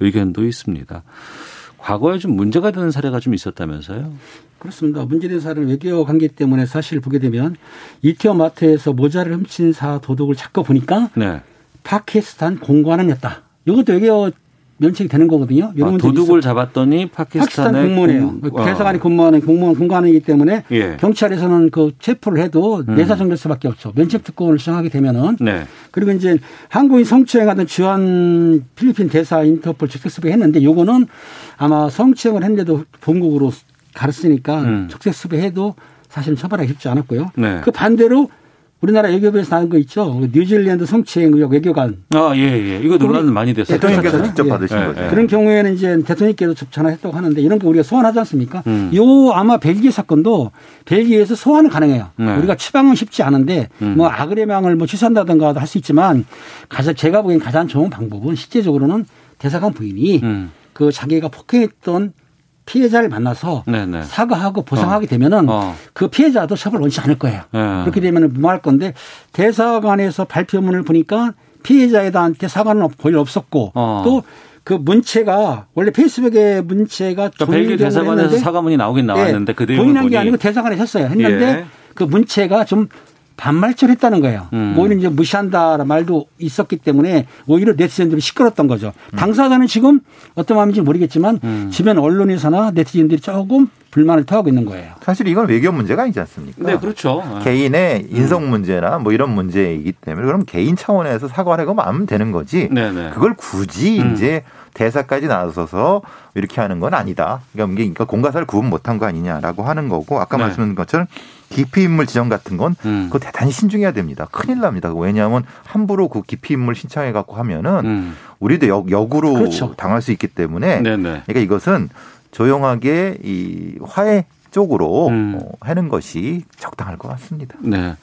의견도 있습니다. 과거에 좀 문제가 되는 사례가 좀 있었다면서요? 그렇습니다. 문제된 사례는 외교 관계 때문에 사실 보게 되면 이태원 마트에서 모자를 훔친 사 도둑을 찾고 보니까 네. 파키스탄 공관원이었다. 이것도 외교 면책이 되는 거거든요. 아, 도둑을 잡았더니 파키스탄의 파키스탄 공무원이에요. 공- 아. 대사관이 근무하는 공무원 공관이기 때문에 예. 경찰에서는 그 체포를 해도 음. 내사정될 수밖에 없죠. 면책 특권을 주장하게 되면은 네. 그리고 이제 한국인 성추행하던 주한 필리핀 대사 인터폴 적색 수배 했는데 요거는 아마 성추행을 했는데도 본국으로 가르으니까 음. 적색 수배해도 사실은 처벌하기 쉽지 않았고요. 네. 그 반대로 우리나라 외교부에서 나온 거 있죠. 그 뉴질랜드 성추행 의혹 외교관 아, 예, 예. 이거 논란 많이 됐어요. 대통령께서 직접 예. 받으신 예, 거죠. 예. 그런 경우에는 이제 대통령께도 전화했다고 하는데 이런 거 우리가 소환하지 않습니까? 음. 요 아마 벨기에 사건도 벨기에에서 소환은 가능해요. 네. 우리가 추방은 쉽지 않은데 음. 뭐 아그레망을 뭐 취소한다든가 할 수 있지만 가장 제가 보기엔 가장 좋은 방법은 실제적으로는 대사관 부인이 음. 그 자기가 폭행했던 피해자를 만나서 네네. 사과하고 보상하게 되면은 어. 그 피해자도 처벌 원치 않을 거예요. 예. 그렇게 되면 무마할 건데 대사관에서 발표문을 보니까 피해자한테 사과는 거의 없었고 어. 또그 문체가 원래 페이스북에 문체가 그러니까 벨기에 대사관에서 사과문이 나오긴 나왔는데 예, 그 내용을 본인한 보니 게 아니고 대사관에서 했어요. 했는데 예. 그 문체가 좀 반말처했다는 거예요. 음. 오히려 이제 무시한다라는 말도 있었기 때문에 오히려 네티즌들이 시끄럽던 거죠. 당사자는 지금 어떤 마음인지 모르겠지만 음. 주변 언론에서나 네티즌들이 조금 불만을 토하고 있는 거예요. 사실 이건 외교 문제가 아니지 않습니까? 네, 그렇죠. 예. 개인의 인성 문제나 뭐 이런 문제이기 때문에 그럼 개인 차원에서 사과를 하고 마면 되는 거지. 네네. 그걸 굳이 음. 이제 대사까지 나서서 이렇게 하는 건 아니다. 그러니까 그러니까 공과사를 구분 못한 거 아니냐라고 하는 거고 아까 네. 말씀드린 것처럼 기피 인물 지정 같은 건 음. 그거 대단히 신중해야 됩니다. 큰일 납니다. 왜냐하면 함부로 그 기피 인물 신청해 갖고 하면은 음. 우리도 역, 역으로 그렇죠. 당할 수 있기 때문에 네네. 그러니까 이것은 조용하게 이 화해 쪽으로 음. 어, 하는 것이 적당할 것 같습니다. 네.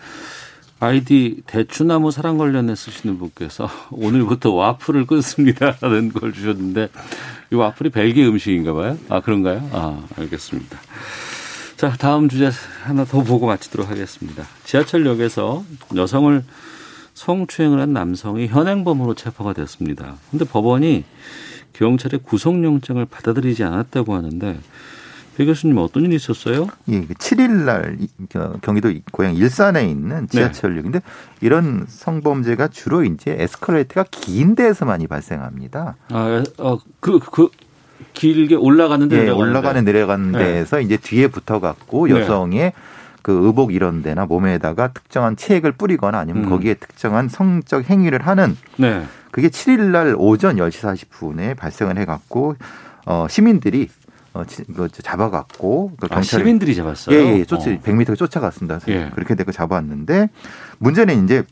아이디 대추나무 사랑 관련해 쓰시는 분께서 오늘부터 와플을 끊습니다라는 걸 주셨는데 이 와플이 벨기에 음식인가 봐요. 아 그런가요? 아 알겠습니다. 자 다음 주제 하나 더 보고 마치도록 하겠습니다. 지하철역에서 여성을 성추행을 한 남성이 현행범으로 체포가 됐습니다. 근데 법원이 경찰의 구속영장을 받아들이지 않았다고 하는데 배 교수님 어떤 일이 있었어요? 예, 7일 날 이- 겨- 경기도 고향 일산에 있는 지하철역인데 이런 성범죄가 주로 이제 에스컬레이터가 긴 데에서 많이 발생합니다. 아, 어, 그, 그, 길게 올라가는데 예, 내려가는데. 올라가는 내려가는 네. 데에서 이제 뒤에 붙어 갖고 네. 여성의 그 의복 이런 데나 몸에다가 특정한 체액을 뿌리거나 아니면 음. 거기에 특정한 성적 행위를 하는 네. 그게 7일 날 오전 10시 40분에 발생을 해 갖고 어 시민들이 어 지- 그 잡아 갖고 그 아, 시민들이 잡았어요? 예, 예. 쫓아 어. 100m 쫓아갔습니다. 예. 그렇게 되고 잡았는데 문제는 이제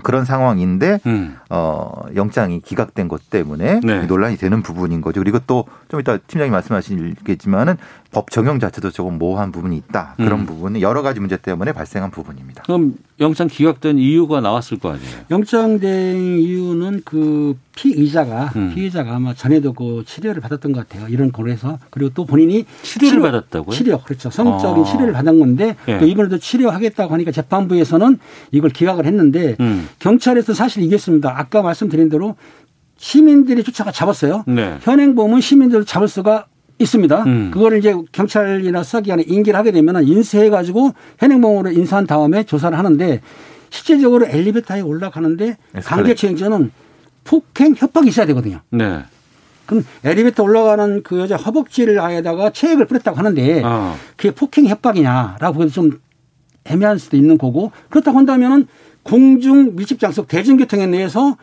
그런 상황인데 음. 어 영장이 기각된 것 때문에 네. 논란이 되는 부분인 거죠. 그리고 또 좀 이따 팀장님 말씀하시겠지만은 법 적용 자체도 조금 모호한 부분이 있다. 그런 음. 부분이 여러 가지 문제 때문에 발생한 부분입니다. 그럼 영장 기각된 이유가 나왔을 거 아니에요? 영장된 이유는 그 피의자가 음. 피의자가 아마 전에도 그 치료를 받았던 것 같아요. 이런 거에서 그리고 또 본인이 치료를 치료- 받았다고요? 치료 그렇죠. 성적인 아. 치료를 받은 건데 예. 또 이번에도 치료하겠다고 하니까 재판부에서는 이걸 기각을 했는데 음. 경찰에서 사실 이겼습니다. 아까 말씀드린 대로 시민들이 쫓아가 잡았어요. 네. 현행범은 시민들을 잡을 수가 있습니다. 음. 그거를 이제 경찰이나 수사기관에 인계를 하게 되면 인쇄해가지고 현행범으로 인사한 다음에 조사를 하는데 실제적으로 엘리베이터에 올라가는데 강제추행죄는 폭행 협박이 있어야 되거든요. 네. 그럼 엘리베이터 올라가는 그 여자 허벅지를 아에다가 체액을 뿌렸다고 하는데 아. 그게 폭행 협박이냐라고 해서 좀 애매할 수도 있는 거고 그렇다고 한다면은 공중 밀집 장소 대중교통에 내에서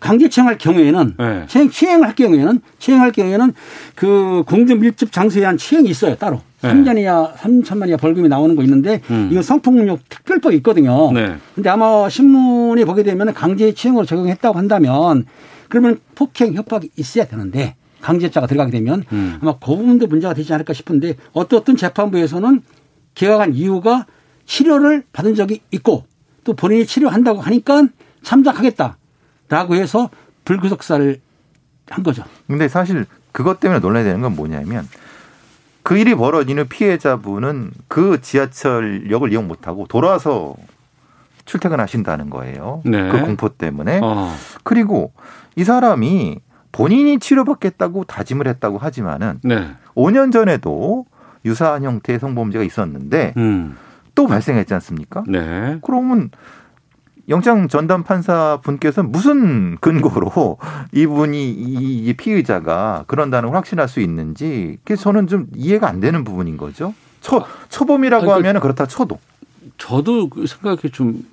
강제추행할 경우에는 네. 추행, 추행을 할 경우에는 추행할 경우에는 그 공중 밀집 장소에 한 추행이 있어요 따로 네. 3년 이하 3천만 이하 벌금이 나오는 거 있는데 음. 이거 성폭력 특별법이 있거든요. 네. 근데 아마 신문에 보게 되면 강제추행으로 적용했다고 한다면 그러면 폭행 협박이 있어야 되는데 강제자가 들어가게 되면 음. 아마 그 부분도 문제가 되지 않을까 싶은데 어떻든 재판부에서는 기각한 이유가 치료를 받은 적이 있고 또 본인이 치료한다고 하니까 참작하겠다 라고 해서 불구속사를 한 거죠. 근데 사실 그것 때문에 논란이 되는 건 뭐냐면 그 일이 벌어지는 피해자분은 그 지하철역을 이용 못하고 돌아서 출퇴근하신다는 거예요. 네. 그 공포 때문에. 어. 그리고 이 사람이 본인이 치료받겠다고 다짐을 했다고 하지만은 네. 5년 전에도 유사한 형태의 성범죄가 있었는데 음. 또 발생했지 않습니까? 네. 그러면 영장 전담 판사 분께서 무슨 근거로 이분이 이 피의자가 그런다는 걸 확신할 수 있는지 그래서 저는 좀 이해가 안 되는 부분인 거죠. 초 초범이라고 아니, 그- 하면 그렇다 쳐도 저도 그 생각이 좀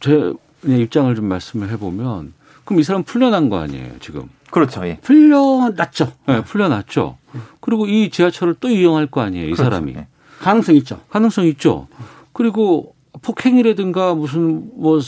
제 입장을 좀 말씀을 해보면 그럼 이 사람 풀려난 거 아니에요 지금? 그렇죠. 예. 풀려났죠. 네, 풀려났죠. 그리고 이 지하철을 또 이용할 거 아니에요 이 그렇죠. 사람이? 예. 가능성 있죠. 가능성 있죠. 그리고 폭행이라든가 무슨 뭐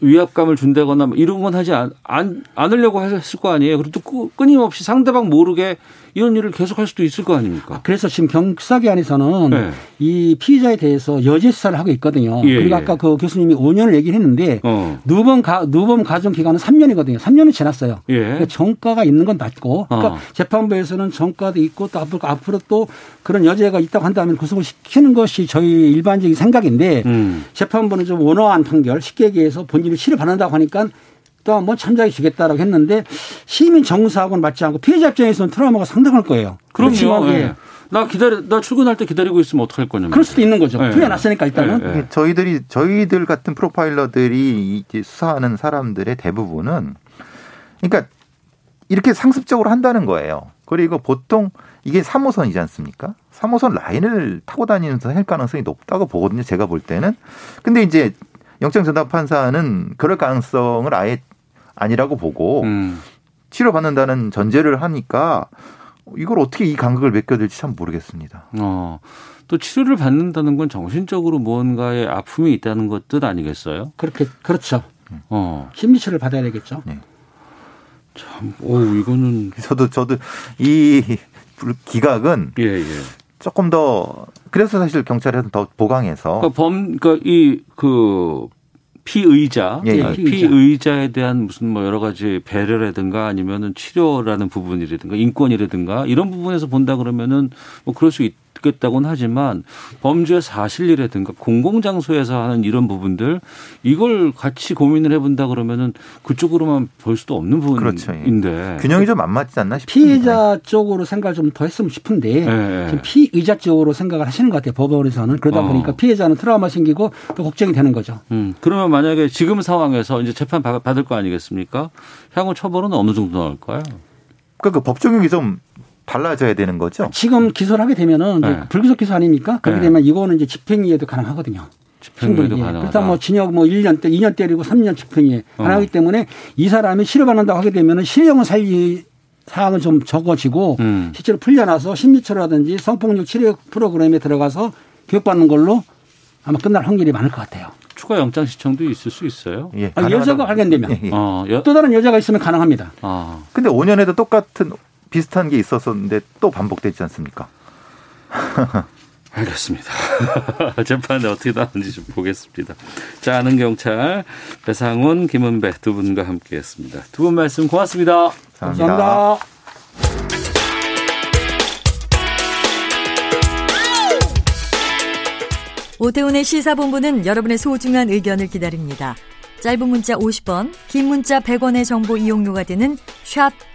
위압감을 준다거나 뭐 이런 건 하지 않, 안, 않으려고 했을 거 아니에요. 그리고 또 끄- 끊임없이 상대방 모르게 이런 일을 계속 할 수도 있을 거 아닙니까? 그래서 지금 경사기 안에서는 네. 이 피의자에 대해서 여죄 수사를 하고 있거든요. 예, 그리고 예. 아까 그 교수님이 5년을 얘기를 했는데 어. 누범 가 누범 가정 기간은 3년이거든요. 3년은 지났어요. 예. 그러니까 정가가 있는 건 맞고, 그러니까 어. 재판부에서는 정가도 있고 또 앞으로 앞으로 또 그런 여죄가 있다고 한다면 구속을 시키는 것이 저희 일반적인 생각인데 음. 재판부는 좀 원화한 판결 쉽게 얘기해서 본인이 실효받는다고 하니까 또 한번 참작해 주겠다라고 했는데 시민 정서하고는 맞지 않고 피해자 입장에서는 트라우마가 상당할 거예요. 그럼요. 예. 나 기다려, 나 출근할 때 기다리고 있으면 어떡할 거냐. 그럴 수도 있는 거죠. 예. 풀려났으니까 일단은. 예, 예. 저희들이 저희들 같은 프로파일러들이 이제 수사하는 사람들의 대부분은 그러니까 이렇게 상습적으로 한다는 거예요. 그리고 보통 이게 3호선이지 않습니까? 3호선 라인을 타고 다니면서 할 가능성이 높다고 보거든요. 제가 볼 때는. 근데 이제 영장 전담 판사는 그럴 가능성을 아예 아니라고 보고 음. 치료받는다는 전제를 하니까 이걸 어떻게 이 간극을 메꿔들지 참 모르겠습니다. 어. 또 치료를 받는다는 건 정신적으로 무언가의 아픔이 있다는 것 뜻 아니겠어요? 그렇게 그렇죠. 어. 심리치료를 받아야 되겠죠. 참, 오, 이거는 저도 저도 이 기각은 예, 예. 조금 더 그래서 사실 경찰에서 더 보강해서 그러니까 범, 그러니까 이, 그, 피의자, 예, 예. 아, 피의자 에 대한 무슨 뭐 여러 가지 배려라든가 아니면은 치료라는 부분이라든가 인권이라든가 이런 부분에서 본다 그러면은 뭐 그럴 수 있 겠다고는 하지만 범죄 사실이라든가 공공장소에서 하는 이런 부분들 이걸 같이 고민을 해본다 그러면은 그쪽으로만 볼 수도 없는 그렇죠, 예. 부분인데 균형이 좀 안 맞지 않나 싶습니다. 피해자 쪽으로 생각을 좀 더 했으면 싶은데. 지금 피의자 쪽으로 생각을 하시는 것 같아요. 법원에서는 그러다 어. 보니까 피해자는 트라우마 생기고 또 걱정이 되는 거죠. 음, 그러면 만약에 지금 상황에서 이제 재판 받- 받을 거 아니겠습니까? 향후 처벌은 어느 정도 나올까요? 그러니까 그 법적용이 좀 달라져야 되는 거죠. 지금 기소를 하게 되면은 네. 불기소 기소 아닙니까? 그렇게 네. 되면 이거는 이제 집행유예도 가능하거든요. 집행유예도. 가능하다. 일단 뭐 징역 뭐 1년 때 2년 때리고 3년 집행유예 어. 가능하기 때문에 이 사람이 치료받는다고 하게 되면은 실형은 살리 사항은 좀 적어지고 음. 실제로 풀려나서 심리치료라든지 성폭력 치료 프로그램에 들어가서 교육받는 걸로 아마 끝날 확률이 많을 것 같아요. 추가 영장 신청도 있을 수 있어요. 예, 아, 여자가. 발견되면 예, 예. 어, 여, 또 다른 여자가 있으면 가능합니다. 아, 근데 5년에도 똑같은 비슷한 게 있었었는데 또 반복되지 않습니까? 알겠습니다. 재판에 어떻게 나오는지 좀 보겠습니다. 자, 아는 경찰 배상훈, 김은배 두 분과 함께했습니다. 두 분 말씀 고맙습니다. 감사합니다. 감사합니다. 오태훈의 시사본부는 여러분의 소중한 의견을 기다립니다. 짧은 문자 50원, 긴 문자 100원의 정보 이용료가 되는 샵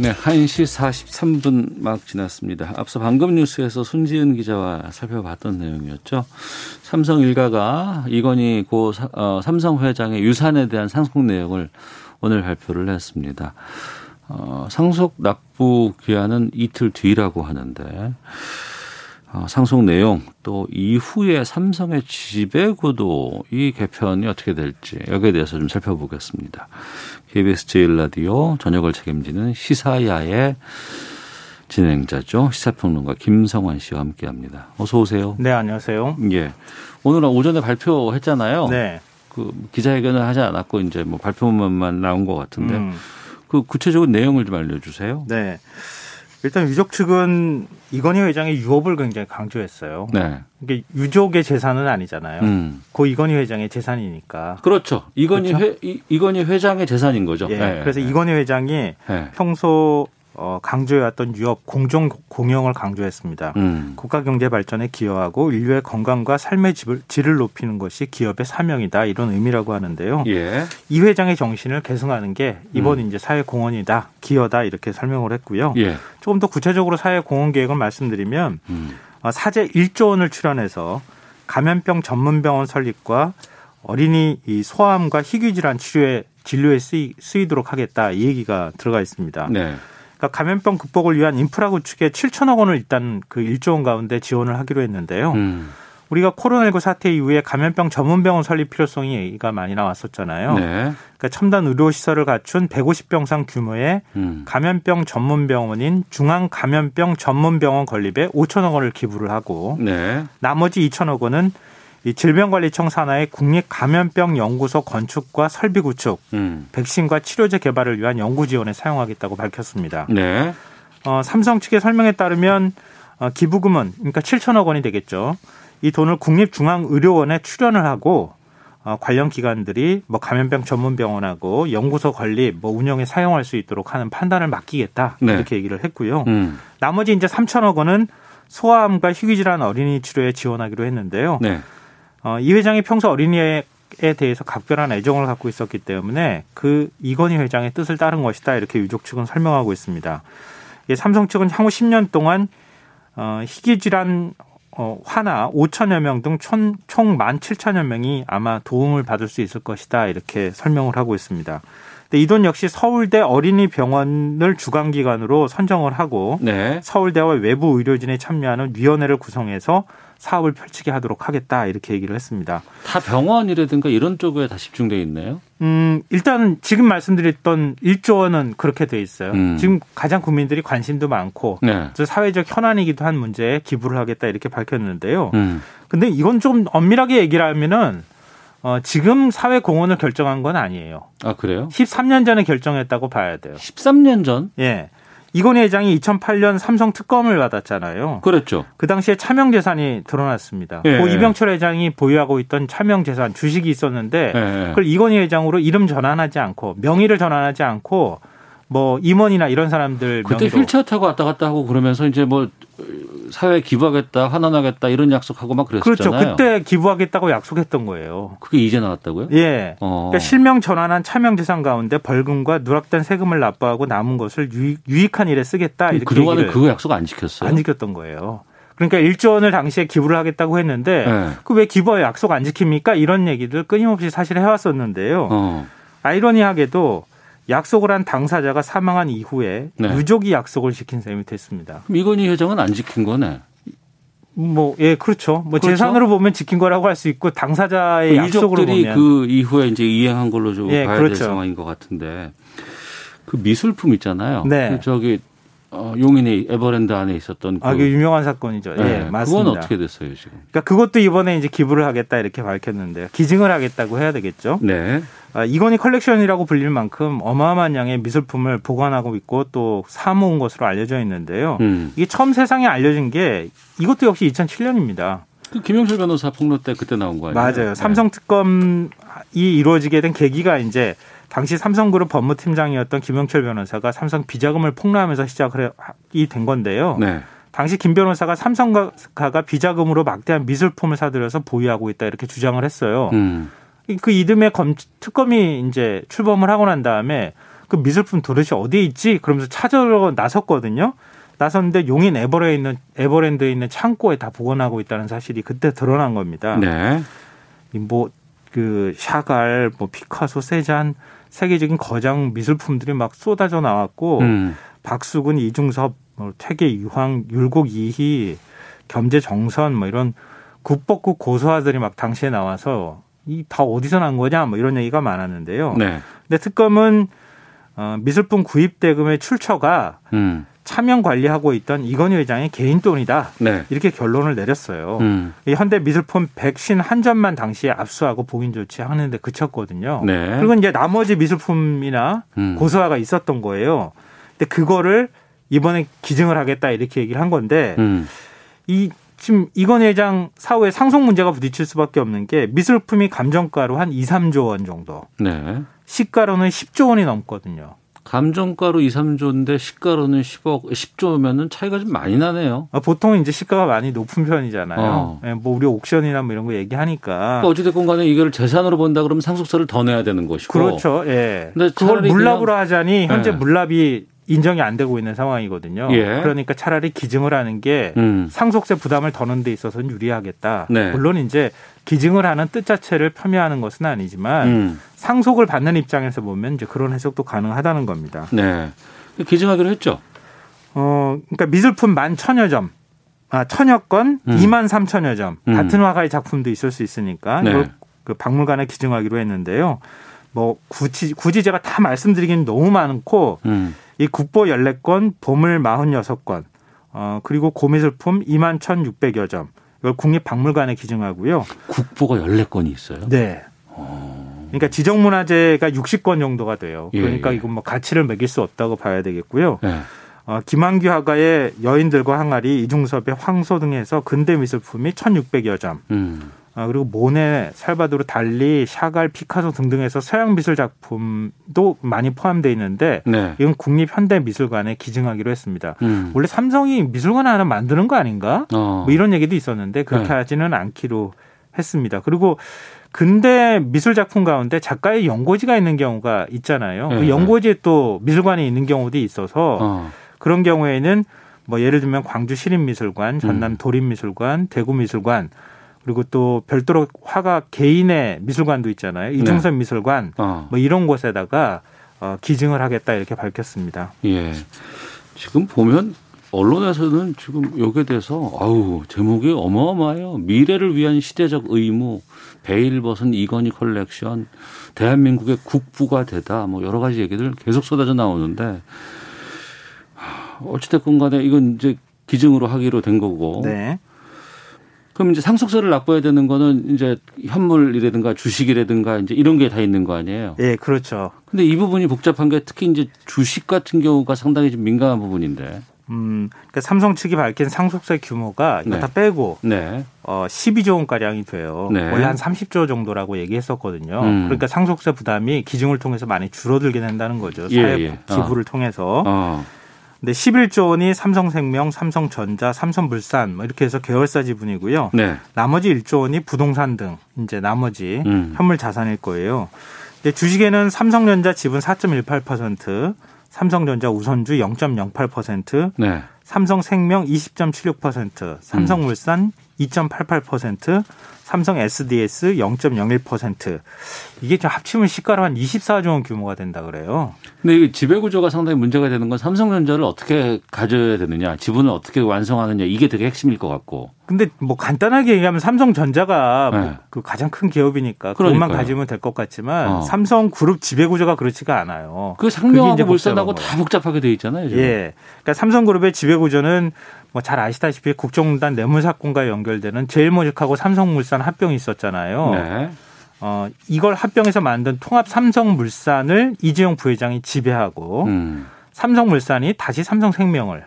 네, 1시 43분 막 지났습니다. 앞서 방금 뉴스에서 손지은 기자와 살펴봤던 내용이었죠. 삼성 일가가 이건희 고 사- 어, 삼성 회장의 유산에 대한 상속 내용을 오늘 발표를 했습니다. 어, 상속 납부 기한은 이틀 뒤라고 하는데 어, 상속 내용 또 이후에 삼성의 지배구도 이 개편이 어떻게 될지 여기에 대해서 좀 살펴보겠습니다. KBS 제일라디오 저녁을 책임지는 시사야의 진행자죠. 시사평론가 김성환 씨와 함께합니다. 어서 오세요. 네, 안녕하세요. 예. 오늘 오전에 발표했잖아요. 네. 그 기자회견을 하지 않았고 이제 뭐 발표문만 나온 것 같은데 음. 그 구체적인 내용을 좀 알려주세요. 네. 일단 유족 측은 이건희 회장의 유업을 굉장히 강조했어요. 네. 이게 유족의 재산은 아니잖아요. 음. 고 이건희 회장의 재산이니까. 그렇죠. 이건희 그렇죠? 회 이, 이건희 회장의 재산인 거죠. 예. 네. 그래서 이건희 회장이 네. 평소 어, 강조해왔던 유업 공정 공영을 강조했습니다. 음. 국가 경제 발전에 기여하고 인류의 건강과 삶의 질을, 높이는 것이 기업의 사명이다 이런 의미라고 하는데요. 예. 이 회장의 정신을 계승하는 게 이번 음. 이제 사회 공헌이다, 기여다 이렇게 설명을 했고요. 예. 조금 더 구체적으로 사회 공헌 계획을 말씀드리면 음. 어, 사제 1조 원을 출연해서 감염병 전문 병원 설립과 어린이 이 소아암과 희귀 질환 치료에 진료에 쓰이, 쓰이도록 하겠다 이 얘기가 들어가 있습니다. 네. 그러니까 감염병 극복을 위한 인프라 구축에 7천억 원을 일단 그 1조 원 가운데 지원을 하기로 했는데요. 음. 우리가 코로나19 사태 이후에 감염병 전문 병원 설립 필요성이 얘기가 많이 나왔었잖아요. 네. 그러니까 첨단 의료 시설을 갖춘 150병상 규모의 음. 감염병 전문 병원인 중앙 감염병 전문 병원 건립에 5천억 원을 기부를 하고 네. 나머지 2천억 원은 이 질병관리청 산하의 국립감염병 연구소 건축과 설비 구축, 음. 백신과 치료제 개발을 위한 연구 지원에 사용하겠다고 밝혔습니다. 네. 어, 삼성 측의 설명에 따르면 어, 기부금은 그러니까 7천억 원이 되겠죠. 이 돈을 국립중앙의료원에 출연을 하고 어, 관련 기관들이 뭐 감염병 전문병원하고 연구소 건립, 뭐 운영에 사용할 수 있도록 하는 판단을 맡기겠다 네. 이렇게 얘기를 했고요. 음. 나머지 이제 3천억 원은 소아암과 희귀질환 어린이 치료에 지원하기로 했는데요. 네. 어, 이 회장이 평소 어린이에 대해서 각별한 애정을 갖고 있었기 때문에 그 이건희 회장의 뜻을 따른 것이다 이렇게 유족 측은 설명하고 있습니다. 예, 삼성 측은 향후 10년 동안 어, 희귀 질환 어, 화나 5천여 명 등 총 17,000여 명이 아마 도움을 받을 수 있을 것이다 이렇게 설명을 하고 있습니다. 근데 이 돈 역시 서울대 어린이병원을 주관 기관으로 선정을 하고 네. 서울대와 외부 의료진이 참여하는 위원회를 구성해서 사업을 펼치게 하도록 하겠다 이렇게 얘기를 했습니다. 다 병원이라든가 이런 쪽에 다 집중돼 있네요. 음, 일단 지금 말씀드렸던 1조 원은 그렇게 돼 있어요. 음. 지금 가장 국민들이 관심도 많고 네. 또 사회적 현안이기도 한 문제에 기부를 하겠다 이렇게 밝혔는데요. 음. 근데 이건 좀 엄밀하게 얘기를 하면은 어, 지금 사회 공헌을 결정한 건 아니에요. 아 그래요? 13년 전에 결정했다고 봐야 돼요. 13년 전? 예. 이건희 회장이 2008년 삼성 특검을 받았잖아요. 그랬죠. 그 당시에 차명 재산이 드러났습니다. 예. 고 이병철 회장이 보유하고 있던 차명 재산 주식이 있었는데 예. 그걸 이건희 회장으로 이름 전환하지 않고 명의를 전환하지 않고 뭐 임원이나 이런 사람들 그때 명의로 휠체어 타고 왔다 갔다 하고 그러면서 이제 뭐 사회 기부하겠다, 환원하겠다 이런 약속하고 막 그렇죠. 그랬었잖아요. 그때 기부하겠다고 약속했던 거예요. 그게 이제 나왔다고요? 예. 어. 그러니까 실명 전환한 차명 재산 가운데 벌금과 누락된 세금을 납부하고 남은 것을 유익, 유익한 일에 쓰겠다 이렇게 그동안에 그거 약속 안 지켰어요? 안 지켰던 거예요. 그러니까 1조 원을 당시에 기부를 하겠다고 했는데 네. 그왜 기부에 약속 안 지킵니까? 이런 얘기들 끊임없이 사실 해왔었는데요. 어. 아이러니하게도 약속을 한 당사자가 사망한 이후에 네. 유족이 약속을 지킨 셈이 됐습니다. 그럼 이건희 회장은 안 지킨 거네. 뭐, 예, 그렇죠. 뭐 그렇죠. 재산으로 보면 지킨 거라고 할 수 있고 당사자의 그 약속으로 보면 그 이후에 이제 이행한 걸로 좀 예, 봐야 그렇죠. 될 상황인 것 같은데 그 미술품 있잖아요. 네. 그 저기 어, 용인의 에버랜드 안에 있었던 그 아, 그 유명한 사건이죠. 예, 네, 맞습니다. 그건 어떻게 됐어요 지금? 그러니까 그것도 이번에 이제 기부를 하겠다 이렇게 밝혔는데요. 기증을 하겠다고 해야 되겠죠. 네. 아, 이건희 컬렉션이라고 불릴 만큼 어마어마한 양의 미술품을 보관하고 있고 또 사모은 것으로 알려져 있는데요. 음. 이게 처음 세상에 알려진 게 이것도 역시 2007년입니다. 그 김영철 변호사 폭로 때 그때 나온 거 아니에요? 맞아요. 네. 삼성 특검이 이루어지게 된 계기가 이제 당시 삼성그룹 법무팀장이었던 김영철 변호사가 삼성 비자금을 폭로하면서 시작이 된 건데요. 네. 당시 김 변호사가 삼성가가 비자금으로 막대한 미술품을 사들여서 보유하고 있다 이렇게 주장을 했어요. 음. 그 이듬해 검, 특검이 이제 출범을 하고 난 다음에 그 미술품 도대체 어디에 있지? 그러면서 찾으러 나섰거든요. 나섰는데 용인 에버랜드에 있는, 에버랜드에 있는 창고에 다 보관하고 있다는 사실이 그때 드러난 겁니다. 네. 뭐, 그, 샤갈, 뭐, 피카소, 세잔, 세계적인 거장 미술품들이 막 쏟아져 나왔고, 음. 박수근, 이중섭, 뭐 퇴계 유황, 율곡 이희, 겸재 정선, 뭐 이런 국법국 고소아들이 막 당시에 나와서 이 다 어디서 난 거냐, 뭐 이런 얘기가 많았는데요. 네. 근데 특검은 어, 미술품 구입 대금의 출처가 음. 차명 관리하고 있던 이건희 회장의 개인 돈이다. 네. 이렇게 결론을 내렸어요. 음. 이 현대 미술품 151점만 당시에 압수하고 복인 조치하는데 그쳤거든요. 네. 그리고 이제 나머지 미술품이나 음. 고소화가 있었던 거예요. 근데 그거를 이번에 기증을 하겠다 이렇게 얘기를 한 건데 음. 이 지금 이건 회장 사후에 상속 문제가 부딪힐 수밖에 없는 게 미술품이 감정가로 한 2, 3조 원 정도. 네. 시가로는 10조 원이 넘거든요. 감정가로 2, 3조인데 시가로는 10억, 10조면은 차이가 좀 많이 나네요. 아, 보통 이제 시가가 많이 높은 편이잖아요. 어. 예, 뭐 우리 옥션이나 뭐 이런 거 얘기하니까. 그러니까 어찌됐건 간에 이걸 재산으로 본다 그러면 상속세를 더 내야 되는 것이고. 그렇죠. 예. 근데 그걸 물납으로 하자니 현재 예. 물납이 인정이 안 되고 있는 상황이거든요. 예. 그러니까 차라리 기증을 하는 게 음. 상속세 부담을 더는 데 있어서는 유리하겠다. 네. 물론 이제 기증을 하는 뜻 자체를 폄훼하는 것은 아니지만 음. 상속을 받는 입장에서 보면 이제 그런 해석도 가능하다는 겁니다. 네. 기증하기로 했죠. 어, 그러니까 미술품 만 천여 점. 아, 천여 건, 음. 2만 3천여 점. 음. 같은 화가의 작품도 있을 수 있으니까 네. 그 박물관에 기증하기로 했는데요. 뭐 굳이 굳이 제가 다 말씀드리기는 너무 많고 음. 이 국보 14건, 보물 46건, 어, 그리고 고미술품 2만 1,600여 점. 이걸 국립박물관에 기증하고요. 국보가 14건이 있어요. 네. 그러니까 지정문화재가 60건 정도가 돼요. 예, 그러니까 예. 이건 뭐 가치를 매길 수 없다고 봐야 되겠고요. 네. 어, 김한규 화가의 여인들과 항아리, 이중섭의 황소 등에서 근대 미술품이 1,600여 점. 음. 아, 그리고 모네, 살바도르 달리, 샤갈, 피카소 등등에서 서양 미술 작품도 많이 포함되어 있는데 네. 이건 국립 현대 미술관에 기증하기로 했습니다. 음. 원래 삼성이 미술관 하나 만드는 거 아닌가? 어. 뭐 이런 얘기도 있었는데 그렇게 네. 하지는 않기로 했습니다. 그리고 근대 미술 작품 가운데 작가의 연고지가 있는 경우가 있잖아요. 네. 그 연고지에 또 미술관이 있는 경우도 있어서 어. 그런 경우에는 뭐 예를 들면 광주 시립미술관, 전남 음. 도립미술관, 대구미술관 그리고 또 별도로 화가 개인의 미술관도 있잖아요. 이중섭 미술관 네. 어. 뭐 이런 곳에다가 어, 기증을 하겠다 이렇게 밝혔습니다. 예. 지금 보면 언론에서는 지금 여기에 대해서 아우 제목이 어마어마해요. 미래를 위한 시대적 의무, 베일 벗은 이건희 컬렉션, 대한민국의 국부가 되다. 뭐 여러 가지 얘기들 계속 쏟아져 나오는데 하, 어찌됐건 간에 이건 이제 기증으로 하기로 된 거고. 네. 그럼 이제 상속세를 납부해야 되는 거는 이제 현물이라든가 주식이라든가 이제 이런 게 다 있는 거 아니에요? 예, 그렇죠. 근데 이 부분이 복잡한 게 특히 이제 주식 같은 경우가 상당히 좀 민감한 부분인데. 음, 그러니까 삼성 측이 밝힌 상속세 규모가 이거 네. 다 빼고 네. 어 12조 원 가량이 돼요. 네. 원래 한 30조 정도라고 얘기했었거든요. 음. 그러니까 상속세 부담이 기증을 통해서 많이 줄어들게 된다는 거죠. 예, 사회 예. 기부를 통해서. 어. 근데 11조 원이 삼성생명, 삼성전자, 삼성물산 뭐 이렇게 해서 계열사 지분이고요. 네. 나머지 1조 원이 부동산 등 이제 나머지 음. 현물 자산일 거예요. 근데 주식에는 삼성전자 지분 4.18%, 삼성전자 우선주 0.08%, 네. 삼성생명 20.76%, 삼성물산 2.88%, 삼성 SDS 0.01%. 이게 좀 합치면 시가로 한 24조 원 규모가 된다 그래요. 근데 이 지배 구조가 상당히 문제가 되는 건 삼성전자를 어떻게 가져야 되느냐, 지분을 어떻게 완성하느냐 이게 되게 핵심일 것 같고. 근데 뭐 간단하게 얘기하면 삼성전자가 네. 뭐 그 가장 큰 기업이니까 그것만. 가지면 될 것 같지만 어. 삼성 그룹 지배 구조가 그렇지가 않아요. 그 상명하고 이제 물산하고 다 복잡하게 돼 있잖아요. 지금. 예. 그러니까 삼성 그룹의 지배 구조는 뭐 잘 아시다시피 국정농단 뇌물 사건과 연결되는 제일모직하고 삼성물산 합병이 있었잖아요. 네. 어, 이걸 합병해서 만든 통합 삼성물산을 이재용 부회장이 지배하고 음. 삼성물산이 다시 삼성생명을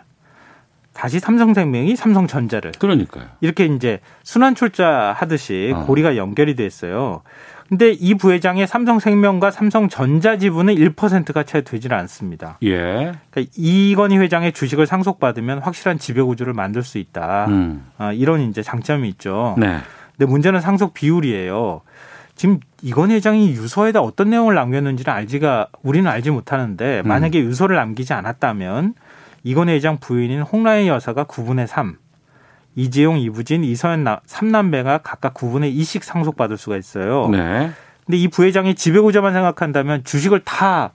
다시 삼성생명이 삼성전자를 그러니까요. 이렇게 이제 순환 출자 하듯이 어. 고리가 연결이 됐어요. 근데 이 부회장의 삼성생명과 삼성전자 지분은 1%가 채 되질 않습니다. 예. 그러니까 이건희 회장의 주식을 상속받으면 확실한 지배 구조를 만들 수 있다. 음. 아, 이런 이제 장점이 있죠. 네. 근데 문제는 상속 비율이에요. 지금 이건희 회장이 유서에다 어떤 내용을 남겼는지는 알지가 우리는 알지 못하는데 음. 만약에 유서를 남기지 않았다면 이건희 회장 부인인 홍라의 여사가 9분의 3, 이재용, 이부진, 이서연 3남매가 각각 9분의 2씩 상속받을 수가 있어요. 네. 근데 이 부회장이 지배구조만 생각한다면 주식을 다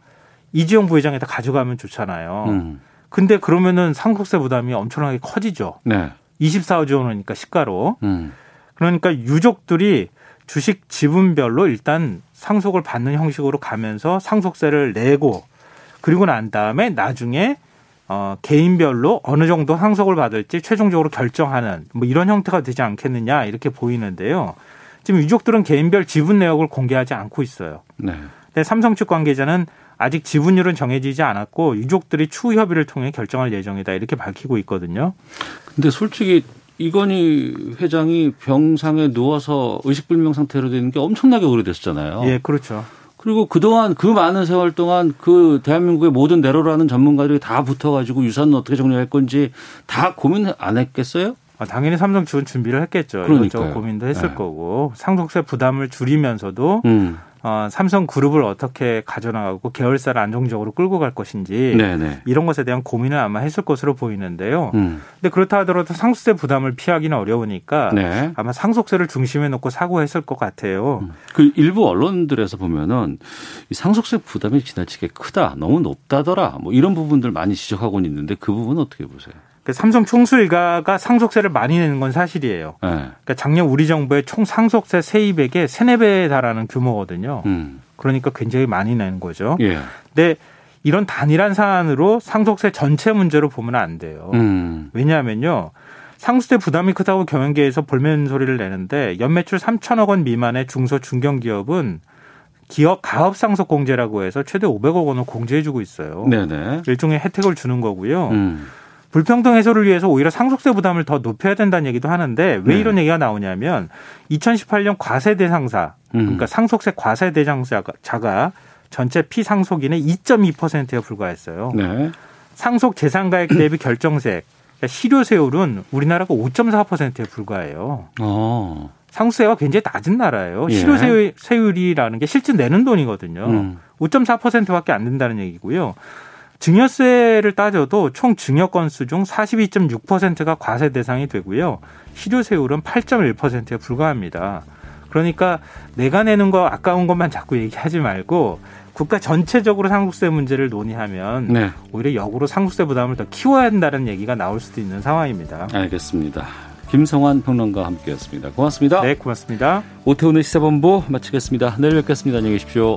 이재용 부회장에다 가져가면 좋잖아요. 음. 근데 그러면은 상속세 부담이 엄청나게 커지죠. 네. 24조 원이니까 시가로. 음. 그러니까 유족들이 주식 지분별로 일단 상속을 받는 형식으로 가면서 상속세를 내고 그리고 난 다음에 나중에 어, 개인별로 어느 정도 상속을 받을지 최종적으로 결정하는 뭐 이런 형태가 되지 않겠느냐 이렇게 보이는데요. 지금 유족들은 개인별 지분 내역을 공개하지 않고 있어요. 네. 근데 삼성 측 관계자는 아직 지분율은 정해지지 않았고 유족들이 추후 협의를 통해 결정할 예정이다 이렇게 밝히고 있거든요. 근데 솔직히 이건희 회장이 병상에 누워서 의식불명 상태로 되는 게 엄청나게 오래됐잖아요. 예, 그렇죠. 그리고 그동안 그 많은 세월 동안 그 대한민국의 모든 내로라는 전문가들이 다 붙어가지고 유산은 어떻게 정리할 건지 다 고민 안 했겠어요? 아, 당연히 삼성 측은 준비를 했겠죠. 그러니까요. 이것저것 고민도 했을 네. 거고 상속세 부담을 줄이면서도 음. 어, 삼성 그룹을 어떻게 가져나가고 계열사를 안정적으로 끌고 갈 것인지 네네. 이런 것에 대한 고민을 아마 했을 것으로 보이는데요. 음. 근데 그렇다 하더라도 상속세 부담을 피하기는 어려우니까 네. 아마 상속세를 중심에 놓고 사고했을 것 같아요. 그 일부 언론들에서 보면은 이 상속세 부담이 지나치게 크다, 너무 높다더라, 뭐 이런 부분들 많이 지적하고 있는데 그 부분은 어떻게 보세요? 그 삼성 총수 일가가 상속세를 많이 내는 건 사실이에요. 네. 그러니까 작년 우리 정부의 총 상속세 세입액의 세네 배에 달하는 규모거든요. 음. 그러니까 굉장히 많이 내는 거죠. 예. 근데 이런 단일한 사안으로 상속세 전체 문제로 보면 안 돼요. 음. 왜냐하면요. 상속세 부담이 크다고 경영계에서 볼멘 소리를 내는데 연매출 3천억 원 미만의 중소 중견 기업은 기업 가업 상속 공제라고 해서 최대 500억 원을 공제해주고 있어요. 네네. 일종의 혜택을 주는 거고요. 음. 불평등 해소를 위해서 오히려 상속세 부담을 더 높여야 된다는 얘기도 하는데 왜 네. 이런 얘기가 나오냐면 2018년 과세 대상사 음. 그러니까 상속세 과세 대상자가 자가 전체 피상속인의 2.2%에 불과했어요. 네. 상속 재산가액 대비 결정세액 그러니까 실효세율은 우리나라가 5.4%에 불과해요. 어. 상속세가 굉장히 낮은 나라예요. 예. 실효세율이라는 게 실제 내는 돈이거든요. 음. 5.4%밖에 안 된다는 얘기고요. 증여세를 따져도 총 증여 건수 중 42.6%가 과세 대상이 되고요. 실효세율은 8.1%에 불과합니다. 그러니까 내가 내는 거 아까운 것만 자꾸 얘기하지 말고 국가 전체적으로 상속세 문제를 논의하면 네. 오히려 역으로 상속세 부담을 더 키워야 한다는 얘기가 나올 수도 있는 상황입니다. 알겠습니다. 김성환 평론가와 함께했습니다. 고맙습니다. 네, 고맙습니다. 오태훈의 시사본부 마치겠습니다. 내일 뵙겠습니다. 안녕히 계십시오.